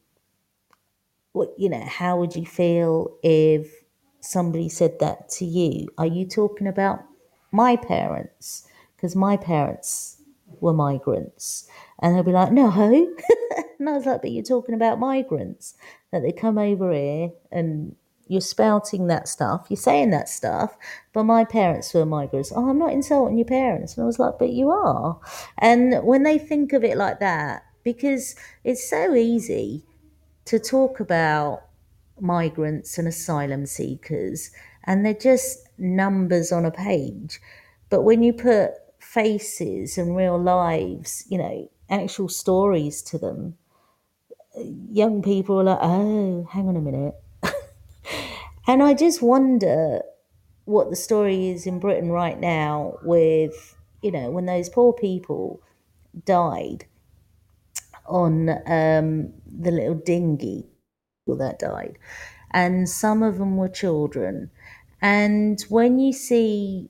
S3: what you know? How would you feel if somebody said that to you? Are you talking about my parents? Because my parents were migrants, and they'll be like, no. [laughs] and I was like, but you're talking about migrants that they come over here and you're spouting that stuff, you're saying that stuff, but my parents were migrants. Oh, I'm not insulting your parents. And I was like, but you are. And when they think of it like that, because it's so easy to talk about migrants and asylum seekers, and they're just numbers on a page. But when you put faces and real lives, you know, actual stories to them, young people are like, oh, hang on a minute. [laughs] and I just wonder what the story is in Britain right now with, you know, when those poor people died on um, the little dinghy that died. And some of them were children. And when you see,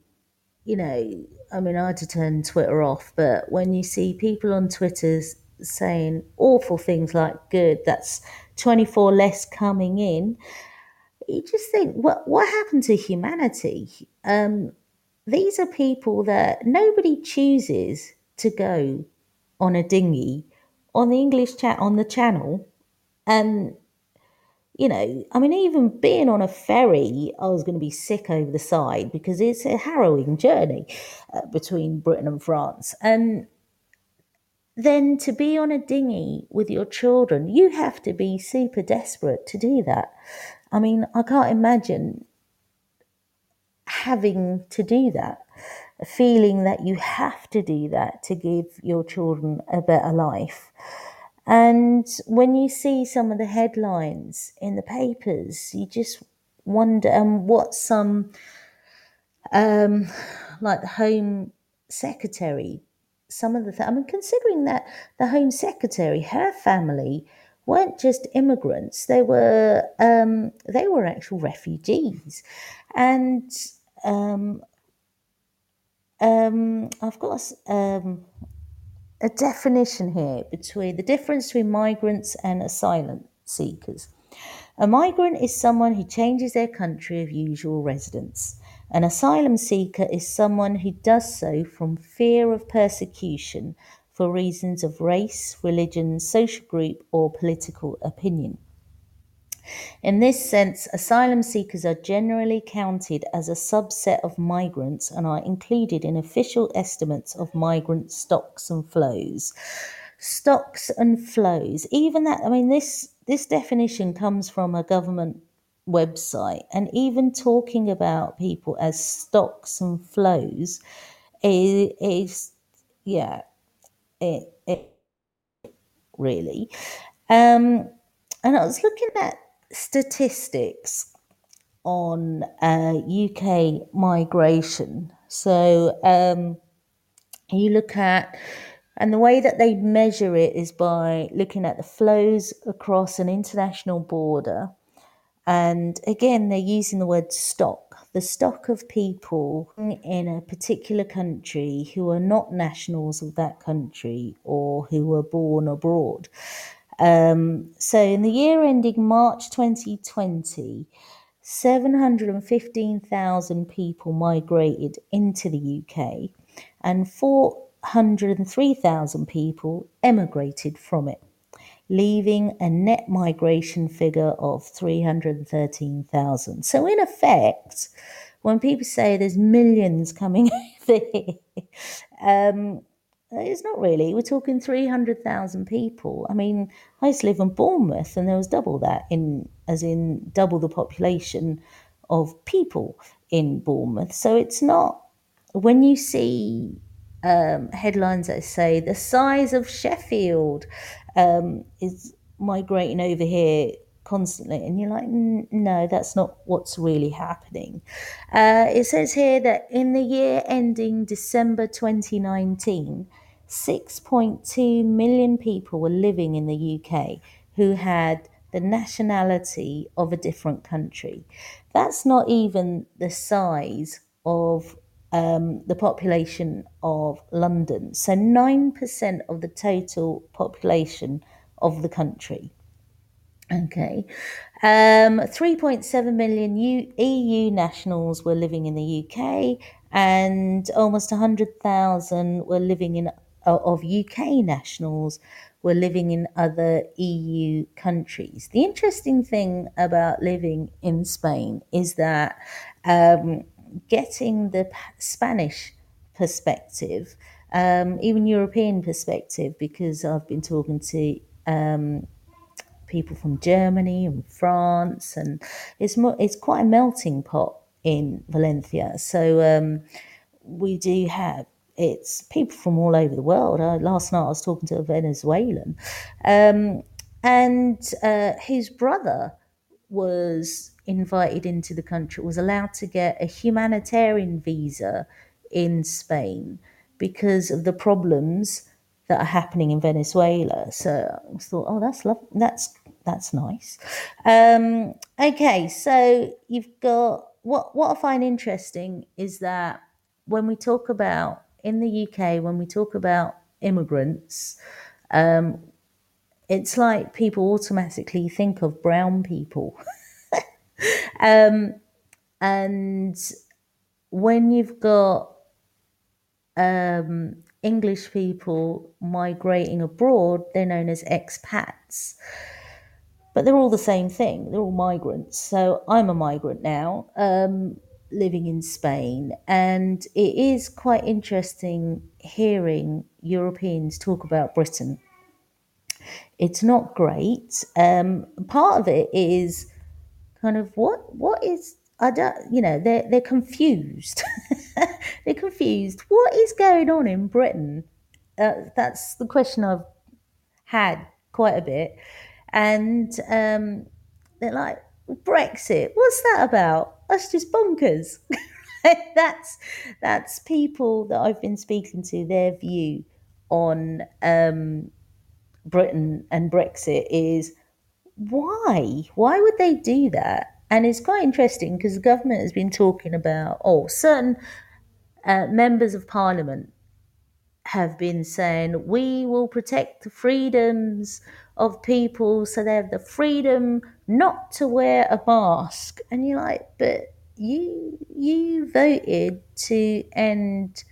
S3: you know, I mean, I had to turn Twitter off, but when you see people on Twitter saying awful things like, good, that's 24 less coming in, you just think, what, what happened to humanity? Um, these are people that nobody chooses to go on a dinghy on the English chat on the channel. And, you know, I mean, even being on a ferry, I was going to be sick over the side because it's a harrowing journey uh, between Britain and France. And then to be on a dinghy with your children, you have to be super desperate to do that. I mean, I can't imagine having to do that, feeling that you have to do that to give your children a better life. And when you see some of the headlines in the papers, you just wonder um, what some, um, like the Home Secretary some of the th- I mean, considering that the Home Secretary, her family weren't just immigrants; they were um, they were actual refugees, and um, um, I've got um, a definition here between the difference between migrants and asylum seekers. A migrant is someone who changes their country of usual residence. An asylum seeker is someone who does so from fear of persecution for reasons of race, religion, social group, or political opinion. In this sense, asylum seekers are generally counted as a subset of migrants and are included in official estimates of migrant stocks and flows. Stocks and flows, even that, I mean, this, this definition comes from a government website and even talking about people as stocks and flows is, is yeah it, it really um and i was looking at statistics on uh, uk migration so um you look at and the way that they measure it is by looking at the flows across an international border and again, they're using the word stock, the stock of people in a particular country who are not nationals of that country or who were born abroad. Um, so in the year ending March 2020, 715,000 people migrated into the UK and 403,000 people emigrated from it leaving a net migration figure of 313,000. So, in effect, when people say there's millions coming [laughs] over here, um, it's not really. We're talking 300,000 people. I mean, I used to live in Bournemouth and there was double that, in as in double the population of people in Bournemouth. So it's not, when you see um, headlines that say the size of Sheffield um, is migrating over here constantly. And you're like, no, that's not what's really happening. Uh, it says here that in the year ending December 2019, 6.2 million people were living in the UK who had the nationality of a different country. That's not even the size of um, the population of London. So 9% of the total population of the country. Okay. Um, 3.7 million EU nationals were living in the UK, and almost 100,000 were living in of UK nationals were living in other EU countries. The interesting thing about living in Spain is that um, getting the Spanish perspective, um, even European perspective, because I've been talking to um, people from Germany and France, and it's mo- it's quite a melting pot in Valencia. So um, we do have it's people from all over the world. I, last night I was talking to a Venezuelan, um, and uh, his brother was invited into the country, was allowed to get a humanitarian visa in Spain because of the problems that are happening in Venezuela. So I thought, oh, that's love, that's that's nice. Um, okay, so you've got what what I find interesting is that when we talk about in the UK, when we talk about immigrants, um, it's like people automatically think of brown people. [laughs] um, and when you've got um, English people migrating abroad, they're known as expats. But they're all the same thing, they're all migrants. So I'm a migrant now, um, living in Spain, and it is quite interesting hearing Europeans talk about Britain. It's not great. Um, part of it is kind of what what is I don't you know they're they're confused. [laughs] they're confused. What is going on in Britain? Uh, that's the question I've had quite a bit, and um, they're like Brexit. What's that about? That's just bonkers. [laughs] that's that's people that I've been speaking to. Their view on um, Britain and Brexit is why? Why would they do that? And it's quite interesting because the government has been talking about, oh, certain uh, members of parliament have been saying, we will protect the freedoms of people so they have the freedom not to wear a mask. And you're like, but you you voted to end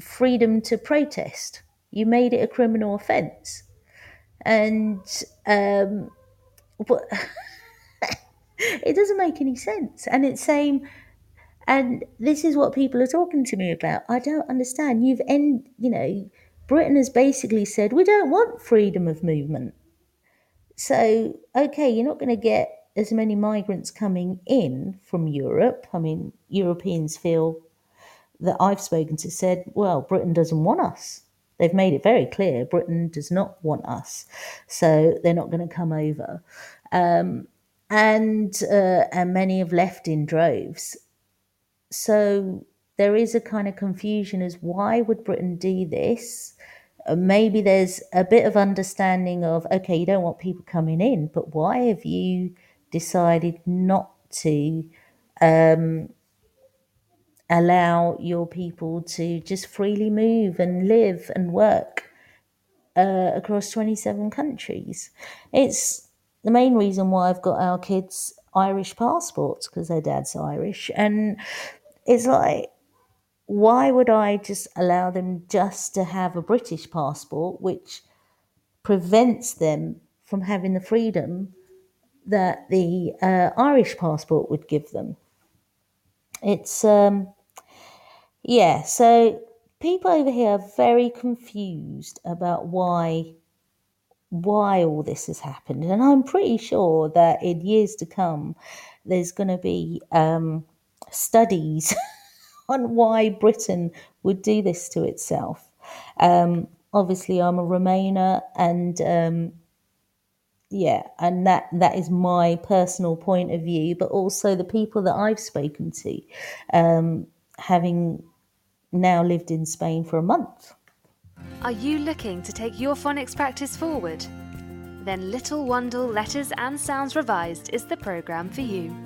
S3: freedom to protest. You made it a criminal offence and um, but [laughs] it doesn't make any sense. And it's same, and this is what people are talking to me about. I don't understand. You've end, you know, Britain has basically said we don't want freedom of movement. So okay, you're not going to get as many migrants coming in from Europe. I mean, Europeans feel that I've spoken to said, well, Britain doesn't want us. They've made it very clear Britain does not want us, so they're not going to come over. Um, and uh, and many have left in droves. So there is a kind of confusion as why would Britain do this? Maybe there's a bit of understanding of okay, you don't want people coming in, but why have you decided not to um, allow your people to just freely move and live and work uh, across 27 countries. It's the main reason why I've got our kids Irish passports because their dad's Irish. And it's like, why would I just allow them just to have a British passport, which prevents them from having the freedom that the uh, Irish passport would give them? It's um, yeah, so people over here are very confused about why why all this has happened, and I'm pretty sure that in years to come, there's going to be um, studies [laughs] on why Britain would do this to itself. Um, obviously, I'm a Remainer, and um, yeah, and that that is my personal point of view, but also the people that I've spoken to, um, having now lived in Spain for a month.
S4: Are you looking to take your phonics practice forward? Then Little Wandle Letters and Sounds Revised is the programme for you.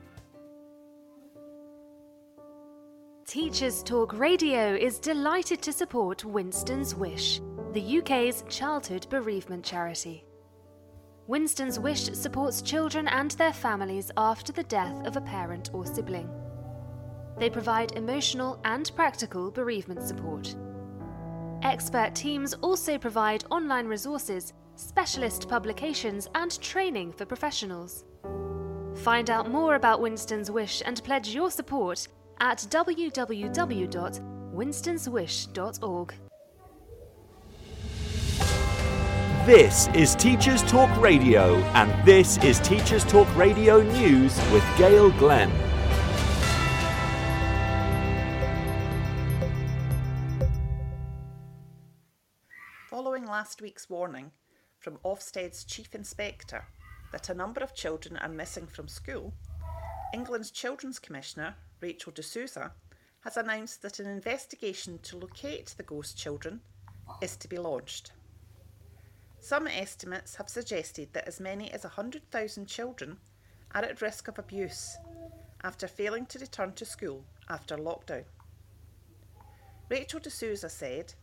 S4: Teachers Talk Radio is delighted to support Winston's Wish, the UK's childhood bereavement charity. Winston's Wish supports children and their families after the death of a parent or sibling. They provide emotional and practical bereavement support. Expert teams also provide online resources, specialist publications, and training for professionals. Find out more about Winston's Wish and pledge your support at www.winstonswish.org.
S2: This is Teachers Talk Radio, and this is Teachers Talk Radio News with Gail Glenn.
S5: Following last week's warning from Ofsted's Chief Inspector that a number of children are missing from school, England's Children's Commissioner, Rachel de Souza, has announced that an investigation to locate the ghost children is to be launched. Some estimates have suggested that as many as 100,000 children are at risk of abuse after failing to return to school after lockdown. Rachel de Souza said,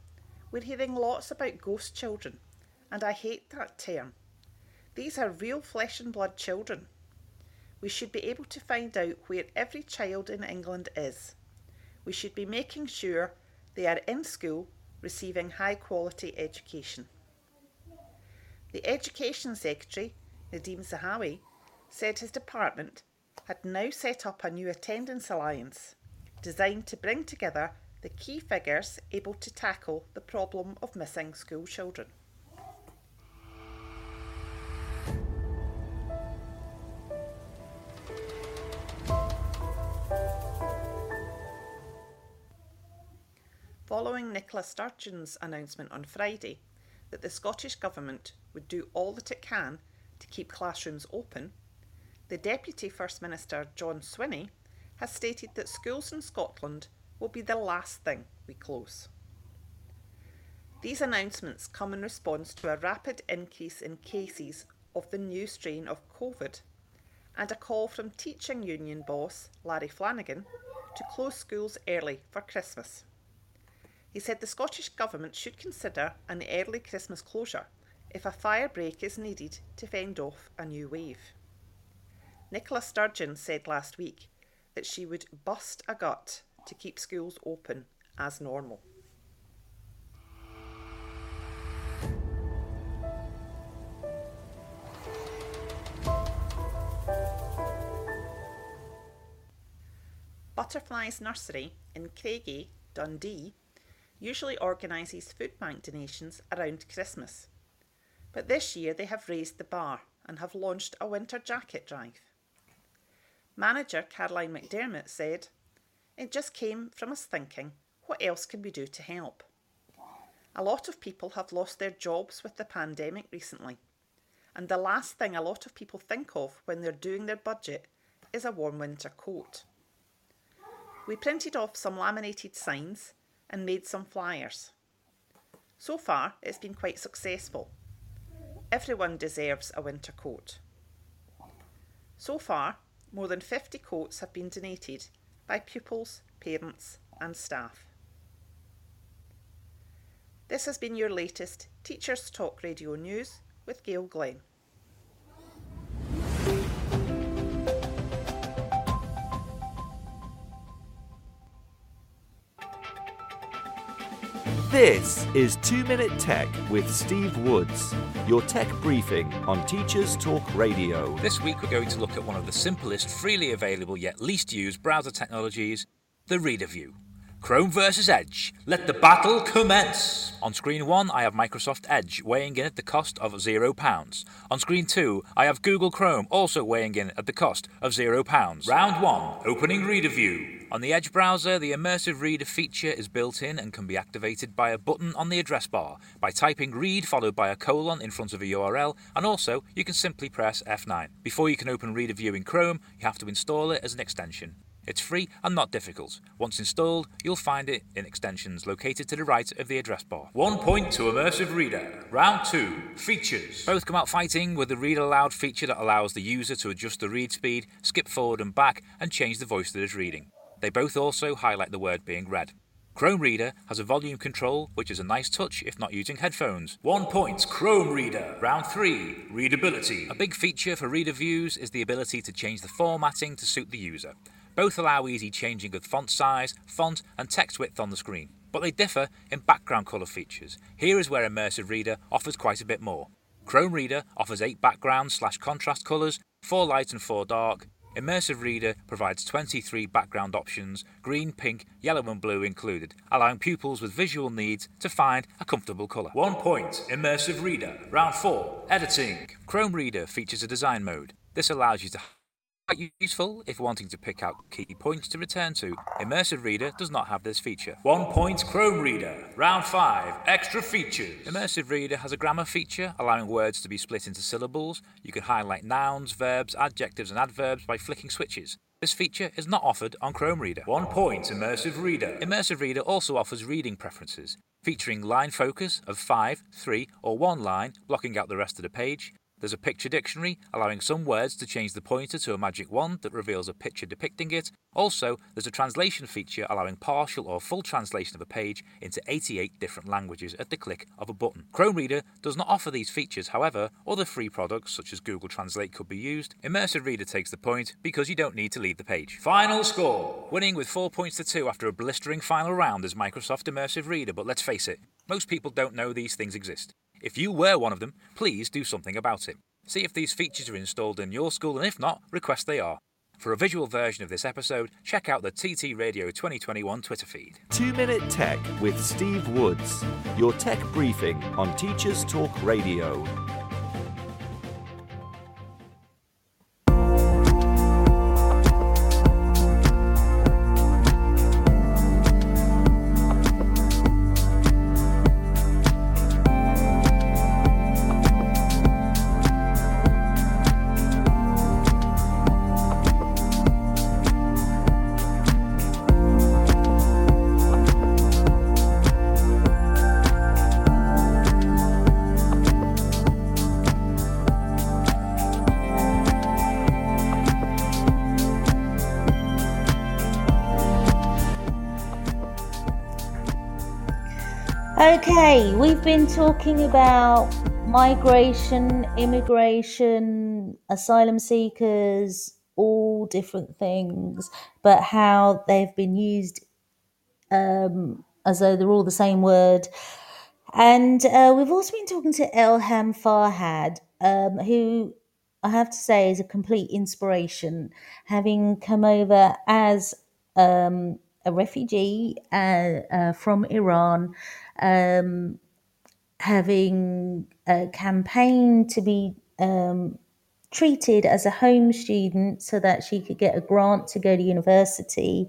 S5: We're hearing lots about ghost children, and I hate that term. These are real flesh and blood children. We should be able to find out where every child in England is. We should be making sure they are in school receiving high quality education. The Education Secretary, Nadhim Zahawi, said his department had now set up a new attendance alliance designed to bring together the key figures able to tackle the problem of missing school children. Following Nicola Sturgeon's announcement on Friday that the Scottish Government would do all that it can to keep classrooms open, the Deputy First Minister John Swinney has stated that schools in Scotland will be the last thing we close. These announcements come in response to a rapid increase in cases of the new strain of COVID and a call from teaching union boss Larry Flanagan to close schools early for Christmas. He said the Scottish Government should consider an early Christmas closure if a fire break is needed to fend off a new wave. Nicola Sturgeon said last week that she would bust a gut to keep schools open as normal. Butterflies Nursery in Craigie, Dundee, usually organises food bank donations around Christmas. But this year they have raised the bar and have launched a winter jacket drive. Manager Caroline McDermott said, It just came from us thinking, what else can we do to help? A lot of people have lost their jobs with the pandemic recently, and the last thing a lot of people think of when they're doing their budget is a warm winter coat. We printed off some laminated signs and made some flyers. So far, it's been quite successful. Everyone deserves a winter coat. So far, more than 50 coats have been donated by pupils, parents, and staff. This has been your latest Teachers Talk Radio News with Gail Glenn.
S2: This is 2 Minute Tech with Steve Woods, your tech briefing on Teachers Talk Radio.
S6: This week we're going to look at one of the simplest, freely available yet least used browser technologies, the Reader View. Chrome versus Edge. Let the battle commence! On screen 1, I have Microsoft Edge, weighing in at the cost of £0. On screen 2, I have Google Chrome, also weighing in at the cost of £0. Round 1, opening Reader View. On the Edge browser, the Immersive Reader feature is built in and can be activated by a button on the address bar, by typing read followed by a colon in front of a URL, and also you can simply press F9. Before you can open Reader View in Chrome, you have to install it as an extension. It's free and not difficult. Once installed, you'll find it in extensions located to the right of the address bar. One point to Immersive Reader. Round 2. Features. Both come out fighting with the Read Aloud feature that allows the user to adjust the read speed, skip forward and back, and change the voice that is reading. They both also highlight the word being read. Chrome Reader has a volume control, which is a nice touch if not using headphones. One point, Chrome Reader. Round 3, Readability. A big feature for reader views is the ability to change the formatting to suit the user. Both allow easy changing of font size, font, and text width on the screen, but they differ in background colour features. Here is where Immersive Reader offers quite a bit more. Chrome Reader offers 8 background slash contrast colours, 4 light and 4 dark. Immersive Reader provides 23 background options, green, pink, yellow, and blue included, allowing pupils with visual needs to find a comfortable colour. One point, Immersive Reader. Round 4, Editing. Chrome Reader features a design mode. This allows you to quite useful if wanting to pick out key points to return to. Immersive Reader does not have this feature. One point Chrome Reader. Round 5. Extra features. Immersive Reader has a grammar feature allowing words to be split into syllables. You can highlight nouns, verbs, adjectives, and adverbs by flicking switches. This feature is not offered on Chrome Reader. One point Immersive Reader. Immersive Reader also offers reading preferences, featuring line focus of 5, 3, or 1 line, blocking out the rest of the page, there's a picture dictionary, allowing some words to change the pointer to a magic wand that reveals a picture depicting it. Also, there's a translation feature allowing partial or full translation of a page into 88 different languages at the click of a button. Chrome Reader does not offer these features, however, other free products such as Google Translate could be used. Immersive Reader takes the point because you don't need to leave the page. Final score! Winning with 4 points to 2 after a blistering final round is Microsoft Immersive Reader, but let's face it, most people don't know these things exist. If you were one of them, please do something about it. See if these features are installed in your school, and if not, request they are. For a visual version of this episode, check out the TT Radio 2021 Twitter feed.
S2: Two Minute Tech with Steve Woods, your tech briefing on Teachers Talk Radio.
S3: Okay, we've been talking about migration, immigration, asylum seekers, all different things, but how they've been used um, as though they're all the same word. And uh, we've also been talking to Elham Farhad, um, who I have to say is a complete inspiration, having come over as um, a refugee uh, uh, from Iran um, having a campaign to be um, treated as a home student so that she could get a grant to go to university,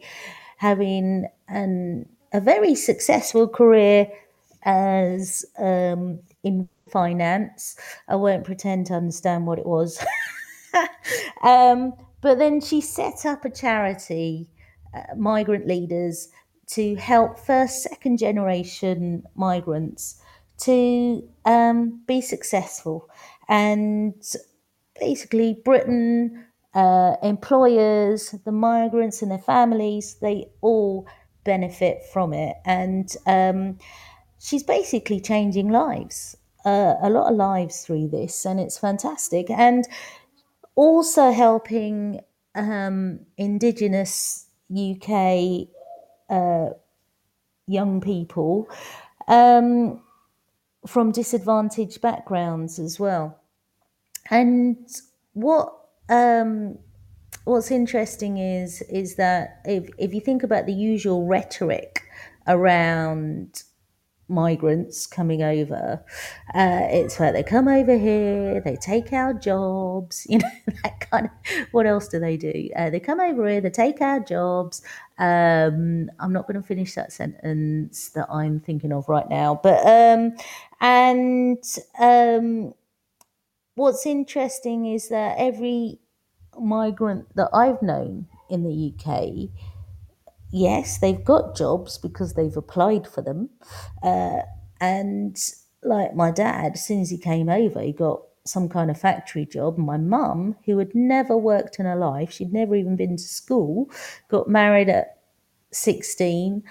S3: having an, a very successful career as um, in finance. I won't pretend to understand what it was. [laughs] um, but then she set up a charity, uh, Migrant Leaders, to help first, second generation migrants to um, be successful. And basically, Britain, uh, employers, the migrants and their families, they all benefit from it. And um, she's basically changing lives, uh, a lot of lives through this, and it's fantastic. And also helping um, Indigenous UK uh, young people um, from disadvantaged backgrounds as well. And what um, what's interesting is is that if if you think about the usual rhetoric around migrants coming over. Uh, it's like they come over here, they take our jobs, [laughs] you know, that kind of. What else do they do? Uh, they come over here, they take our jobs. Um, I'm not going to finish that sentence that I'm thinking of right now, but um, and um, what's interesting is that every migrant that I've known in the UK, yes, they've got jobs because they've applied for them. Uh, and like my dad, as soon as he came over, he got some kind of factory job. My mum, who had never worked in her life, she'd never even been to school, got married at 16,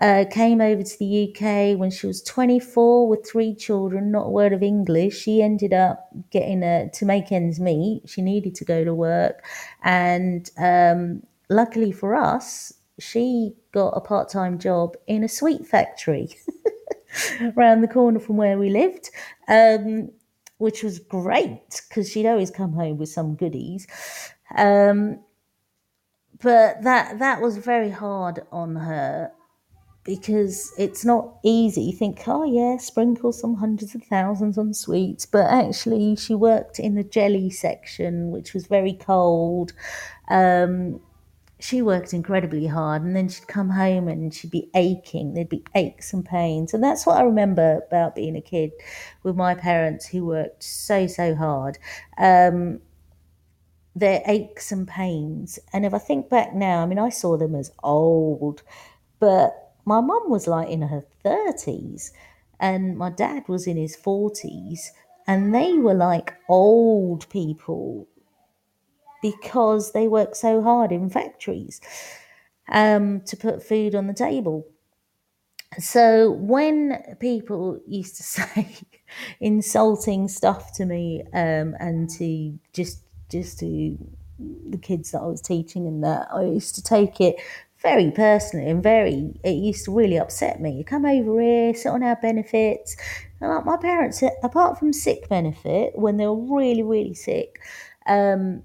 S3: uh, came over to the UK when she was 24 with three children, not a word of English. She ended up getting a, to make ends meet. She needed to go to work. And um, luckily for us, she got a part time job in a sweet factory [laughs] around the corner from where we lived. Um, which was great because she'd always come home with some goodies. Um, but that that was very hard on her because it's not easy. You think, oh yeah, sprinkle some hundreds of thousands on sweets, but actually she worked in the jelly section, which was very cold. Um, she worked incredibly hard and then she'd come home and she'd be aching there'd be aches and pains. And that's what i remember about being a kid with my parents who worked so so hard. Um, their aches and pains. And if i think back now i mean i saw them as old but my mum was like in her 30s and my dad was in his 40s and they were like old people because they work so hard in factories um, to put food on the table. So when people used to [laughs] say insulting stuff to me um, and to just just to the kids that I was teaching and that I used to take it very personally and very it used to really upset me. You come over here, sit on our benefits. And like my parents, apart from sick benefit, when they were really, really sick, um,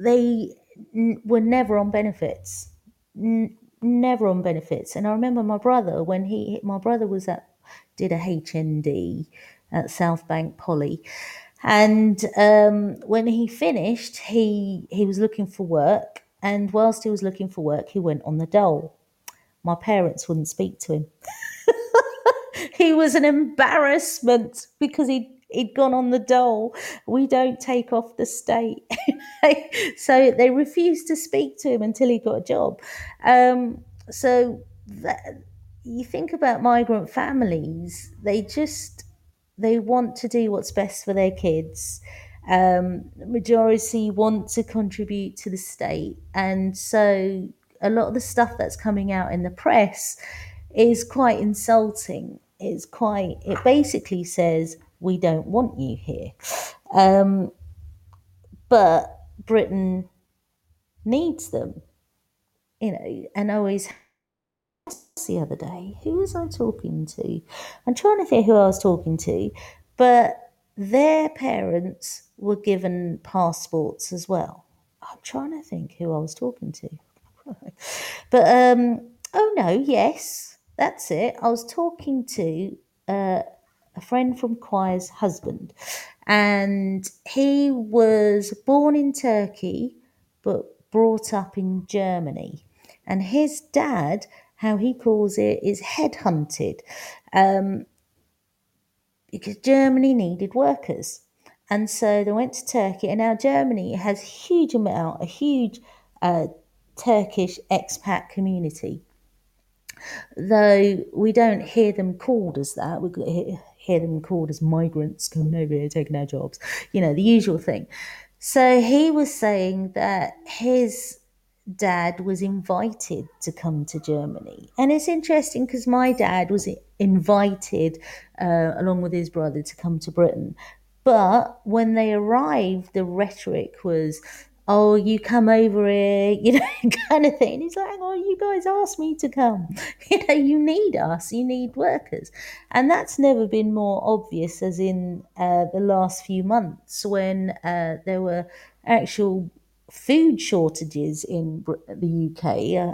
S3: they n- were never on benefits, n- never on benefits. And I remember my brother when he my brother was at did a HND at South Bank Poly, and um, when he finished, he he was looking for work, and whilst he was looking for work, he went on the dole. My parents wouldn't speak to him. [laughs] he was an embarrassment because he he'd gone on the dole. We don't take off the state. [laughs] so they refused to speak to him until he got a job. Um, so that, you think about migrant families, they just they want to do what's best for their kids. Um, majority want to contribute to the state, and so a lot of the stuff that's coming out in the press is quite insulting. It's quite. It basically says we don't want you here. Um, but Britain needs them, you know, and I always the other day. Who was I talking to? I'm trying to think who I was talking to, but their parents were given passports as well. I'm trying to think who I was talking to. [laughs] but um, oh no, yes, that's it. I was talking to uh, a friend from choir's husband, and he was born in Turkey but brought up in Germany. And his dad, how he calls it, is headhunted um, because Germany needed workers. And so they went to Turkey, and now Germany has huge amount, a huge uh, Turkish expat community. Though we don't hear them called as that, we hear them called as migrants coming over here taking our jobs, you know, the usual thing. So he was saying that his dad was invited to come to Germany. And it's interesting because my dad was invited uh, along with his brother to come to Britain. But when they arrived, the rhetoric was, oh, you come over here, [laughs] you know, kind of thing. He's like, oh, you guys asked me to come. [laughs] You know, you need us, you need workers. And that's never been more obvious as in uh, the last few months when uh, there were actual food shortages in the UK.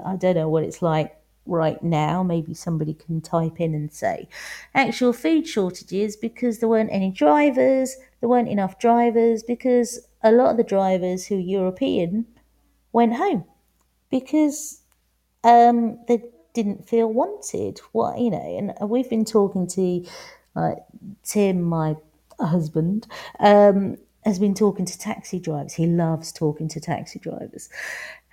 S3: I don't know what it's like right now. Maybe somebody can type in and say actual food shortages because there weren't any drivers, there weren't enough drivers because a lot of the drivers who are European went home because um, they didn't feel wanted. What you know, and we've been talking to uh, Tim, my husband, um, has been talking to taxi drivers. He loves talking to taxi drivers.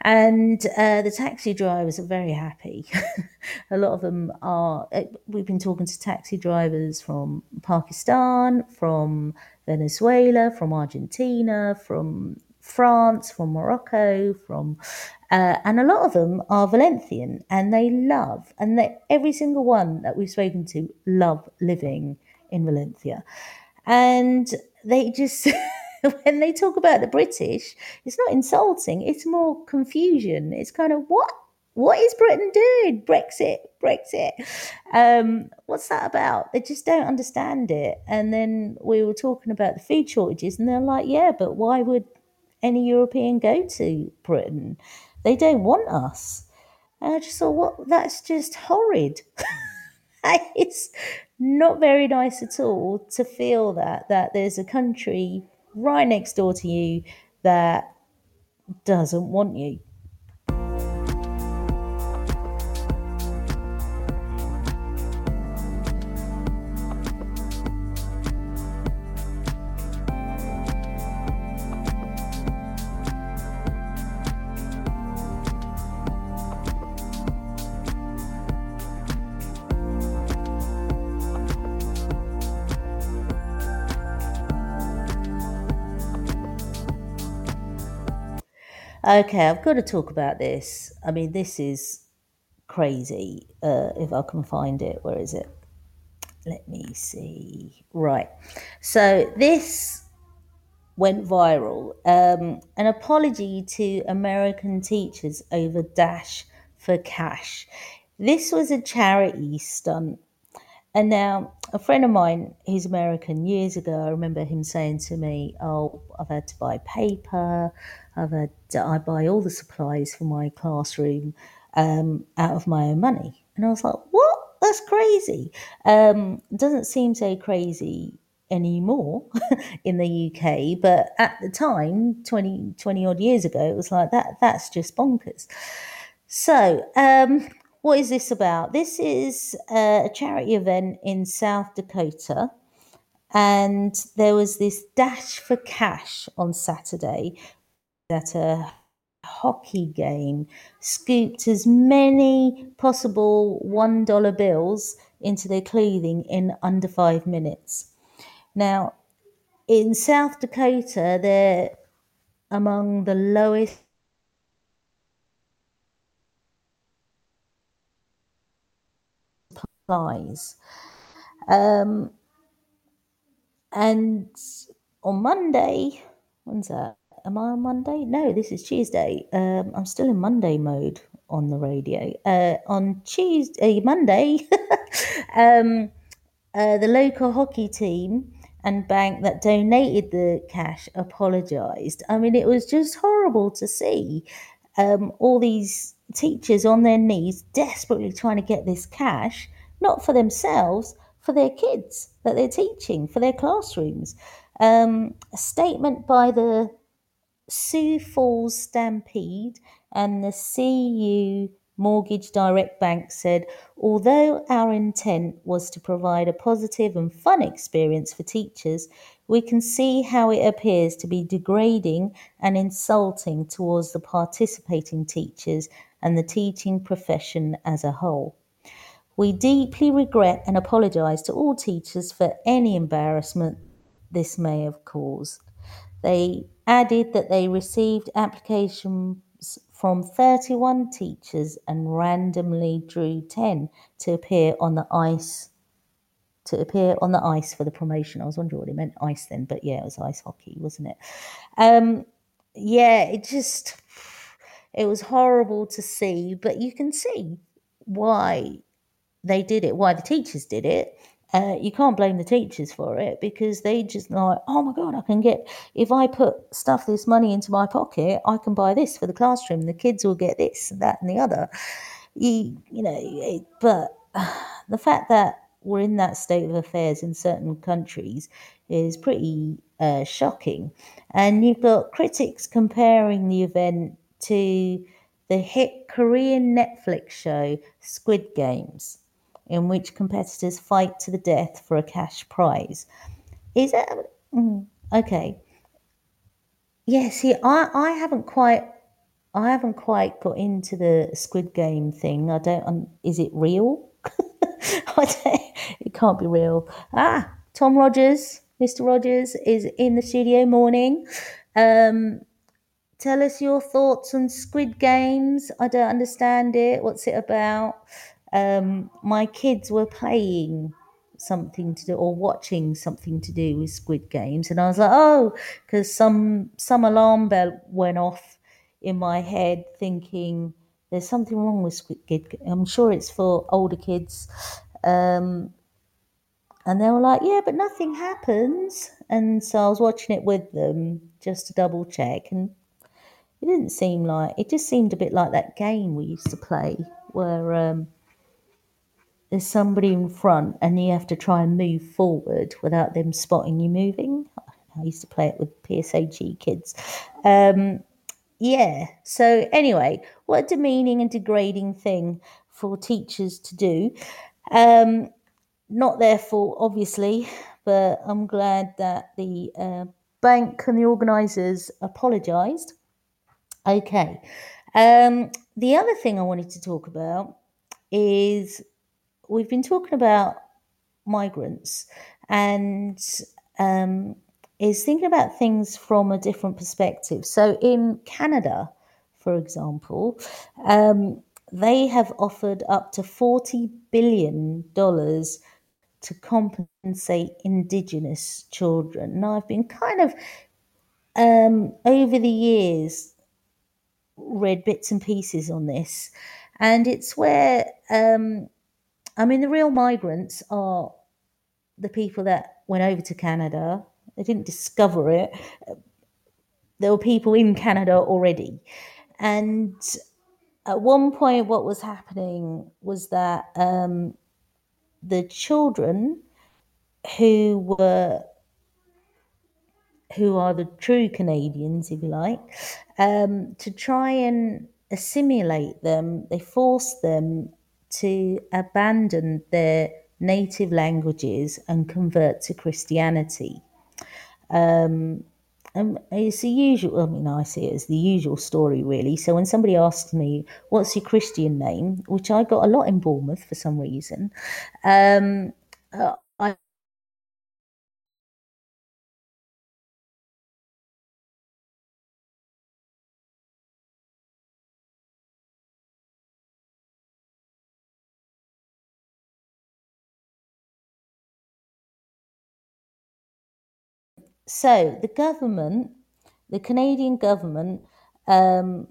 S3: And uh, the taxi drivers are very happy. [laughs] a lot of them are. Uh, we've been talking to taxi drivers from Pakistan, from Venezuela, from Argentina, from France, from Morocco, from, uh, and a lot of them are Valencian, and they love, and they, every single one that we've spoken to love living in Valencia, and they just. [laughs] [laughs] when they talk about the British, it's not insulting, it's more confusion. It's kind of what what is Britain doing? Brexit, Brexit. Um, what's that about? They just don't understand it. And then we were talking about the food shortages, and they're like, yeah, but why would any European go to Britain? They don't want us. And I just thought, what? That's just horrid. [laughs] it's not very nice at all to feel that that there's a country right next door to you that doesn't want you. Okay, I've got to talk about this. I mean, this is crazy. Uh, if I can find it, where is it? Let me see. Right. So this went viral. Um, an apology to American teachers over Dash for Cash. This was a charity stunt. And now, a friend of mine who's American years ago, I remember him saying to me, Oh, I've had to buy paper, I've I buy all the supplies for my classroom um, out of my own money. And I was like, what? That's crazy. Um, doesn't seem so crazy anymore [laughs] in the UK, but at the time, 20, 20 odd years ago, it was like that. That's just bonkers. So, um, what is this about? This is a charity event in South Dakota and there was this dash for cash on Saturday at a hockey game scooped as many possible $1 bills into their clothing in under five minutes. Now, in South Dakota, they're among the lowest supplies. Um, and on Monday, when's that? Am I on Monday? No, this is Tuesday. Um, I'm still in Monday mode on the radio. Uh, on Tuesday, Monday, [laughs] um, uh, the local hockey team and bank that donated the cash apologized. I mean, it was just horrible to see um, all these teachers on their knees desperately trying to get this cash, not for themselves, for their kids that they're teaching, for their classrooms. Um, a statement by the Sioux Falls Stampede and the CU Mortgage Direct Bank said, although our intent was to provide a positive and fun experience for teachers, we can see how it appears to be degrading and insulting towards the participating teachers and the teaching profession as a whole. We deeply regret and apologise to all teachers for any embarrassment this may have caused. They added that they received applications from 31 teachers and randomly drew 10 to appear on the ice to appear on the ice for the promotion. I was wondering what it meant ice then, but yeah, it was ice hockey, wasn't it? Um, yeah, it just it was horrible to see, but you can see why they did it, why the teachers did it, uh, you can't blame the teachers for it because they just like, oh my god, I can get if I put stuff this money into my pocket, I can buy this for the classroom. The kids will get this, and that, and the other. You, you know, it, but [sighs] the fact that we're in that state of affairs in certain countries is pretty uh, shocking. And you've got critics comparing the event to the hit Korean Netflix show Squid Games in which competitors fight to the death for a cash prize. Is that mm, okay? Yeah, see, I, I haven't quite I haven't quite got into the Squid Game thing. I don't. Um, is it real? [laughs] It can't be real. Ah, Tom Rogers, Mr. Rogers, is in the studio. Morning. Um, tell us your thoughts on Squid Games. I don't understand it. What's it about? Um, my kids were playing something to do or watching something to do with Squid Games, and I was like, oh, because some some alarm bell went off in my head thinking there's something wrong with Squid Game. I'm sure it's for older kids. Um, and they were like, yeah, but nothing happens. And so I was watching it with them just to double check. And it didn't seem like, it just seemed a bit like that game we used to play where um, there's somebody in front and you have to try and move forward without them spotting you moving. I used to play it with PSHE kids. Um, yeah. So anyway, what a demeaning and degrading thing for teachers to do. Um, not their fault, obviously, but I'm glad that the uh, bank and the organisers apologised. Okay. Um, the other thing I wanted to talk about is we've been talking about migrants and um, is thinking about things from a different perspective. So in Canada, for example, um, they have offered up to $40 billion to compensate Indigenous children. Now, I've been kind of, um, over the years, read bits and pieces on this, and it's where, um, I mean, the real migrants are the people that went over to Canada they didn't discover it. There were people in Canada already. And at one point, what was happening was that um, the children who were who are the true Canadians, if you like, um, to try and assimilate them, they forced them to abandon their native languages and convert to Christianity. Um, and it's the usual, I mean, I see it as the usual story, really. So when somebody asks me, what's your Christian name, which I got a lot in Bournemouth for some reason, um, so the government, the Canadian government, um,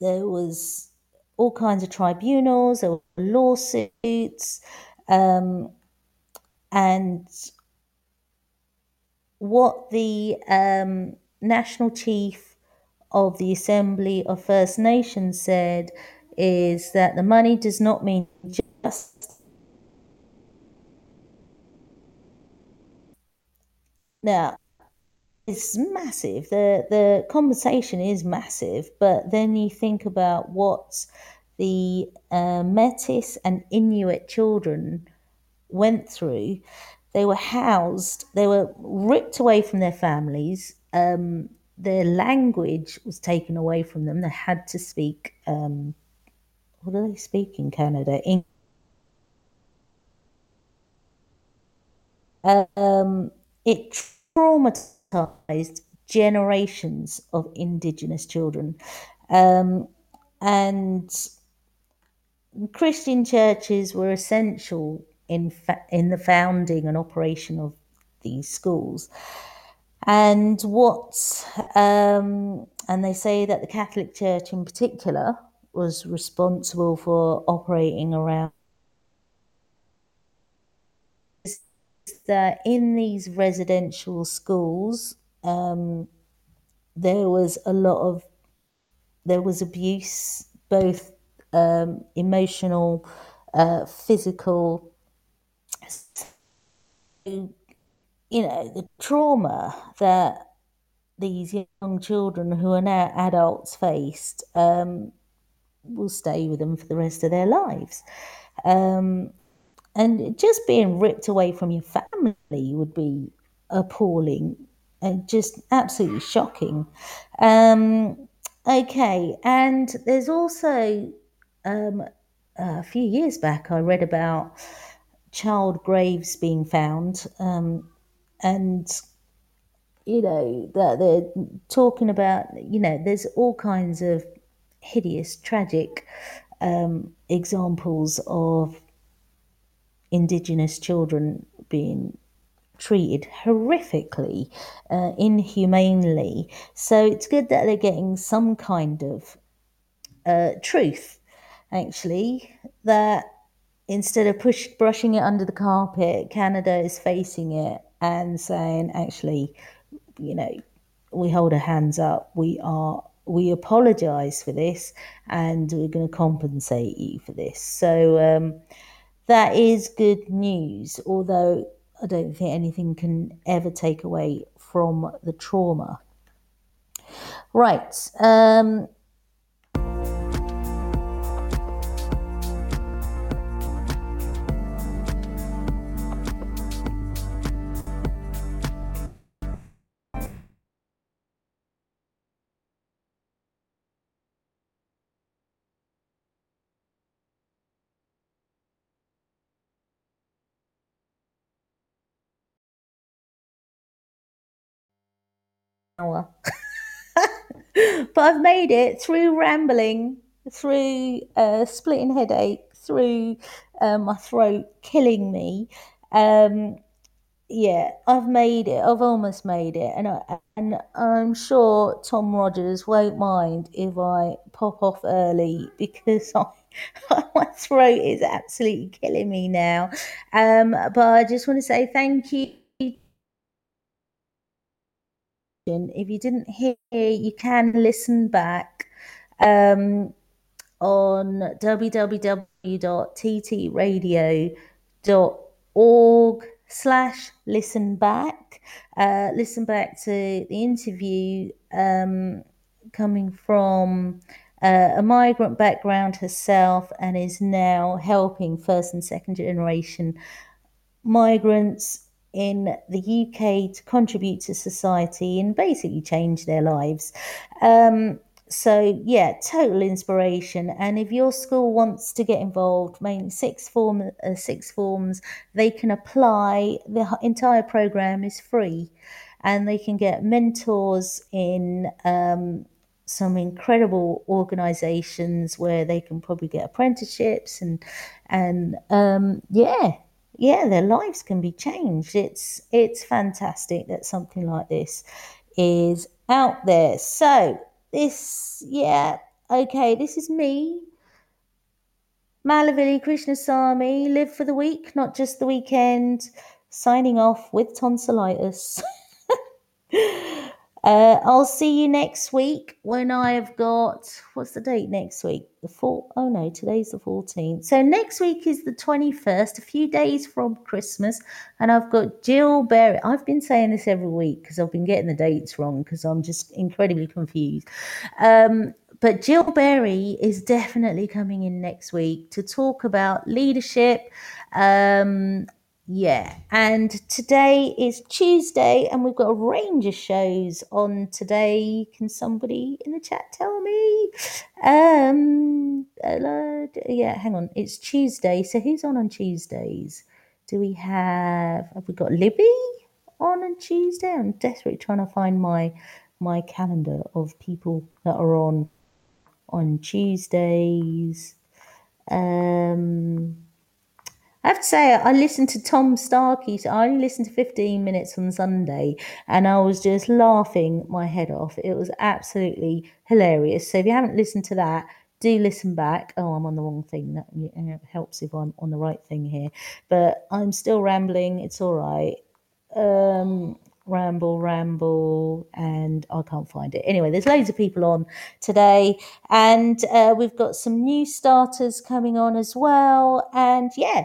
S3: there was all kinds of tribunals, there were lawsuits, um, and what the um, national chief of the Assembly of First Nations said is that the money does not mean just now it's massive. The the compensation is massive but then you think about what the uh, metis and inuit children went through. They were housed they were ripped away from their families um, their language was taken away from them. They had to speak um, what do they speak in canada? English. um, it traumatized generations of Indigenous children. Um, and Christian churches were essential in, fa- in the founding and operation of these schools. And what, um, and they say that the Catholic Church in particular was responsible for operating around that in these residential schools, um, there was a lot of there was abuse, both um, emotional, uh, physical. You know the trauma that these young children who are now adults faced um, will stay with them for the rest of their lives. Um, and just being ripped away from your family would be appalling and just absolutely shocking. Um, okay, and there's also um, a few years back I read about child graves being found, um, and you know that they're talking about you know there's all kinds of hideous, tragic um, examples of indigenous children being treated horrifically, uh, inhumanely. So it's good that they're getting some kind of uh, truth, actually, that instead of push, brushing it under the carpet, Canada is facing it and saying, actually, you know, we hold our hands up. We are we apologize for this and we're going to compensate you for this. So um, that is good news, although I don't think anything can ever take away from the trauma. Right. Um, hour. [laughs] but I've made it through rambling, through uh, splitting headache, through uh, my throat killing me. Um, yeah, I've made it. I've almost made it, and I, and I'm sure Tom Rogers won't mind if I pop off early because [laughs] I, my throat is absolutely killing me now. Um, but I just want to say thank you if you didn't hear, you can listen back um, on www.ttradio.org slash listen back. Uh, listen back to the interview um, coming from uh, a migrant background herself and is now helping first and second generation migrants in the UK to contribute to society and basically change their lives. Um, so yeah, total inspiration. And if your school wants to get involved, mainly six form, uh, six forms, they can apply. The entire program is free, and they can get mentors in um, some incredible organisations where they can probably get apprenticeships and and um, yeah, yeah, their lives can be changed. It's it's fantastic that something like this is out there. So this, yeah, okay, this is me, Malavili Krishnasamy, live for the week, not just the weekend. Signing off with tonsillitis. [laughs] Uh, I'll see you next week when I've got what's the date next week? The four oh no, today's the 14th. So next week is the 21st, a few days from Christmas, and I've got Jill Berry. I've been saying this every week because I've been getting the dates wrong because I'm just incredibly confused. Um, but Jill Berry is definitely coming in next week to talk about leadership, um, yeah, and today is Tuesday, and we've got a range of shows on today. Can somebody in the chat tell me? Um, yeah, hang on, it's Tuesday. So who's on on Tuesdays? Do we have? Have we got Libby on on Tuesday? I'm desperately trying to find my my calendar of people that are on on Tuesdays. Um I have to say, I listened to Tom Starkey. I only listened to 15 minutes on Sunday and I was just laughing my head off. It was absolutely hilarious. So if you haven't listened to that, do listen back. Oh, I'm on the wrong thing. That helps if I'm on the right thing here. But I'm still rambling. It's all right. Um, ramble, ramble, and I can't find it. Anyway, there's loads of people on today, and uh, we've got some new starters coming on as well. And yeah,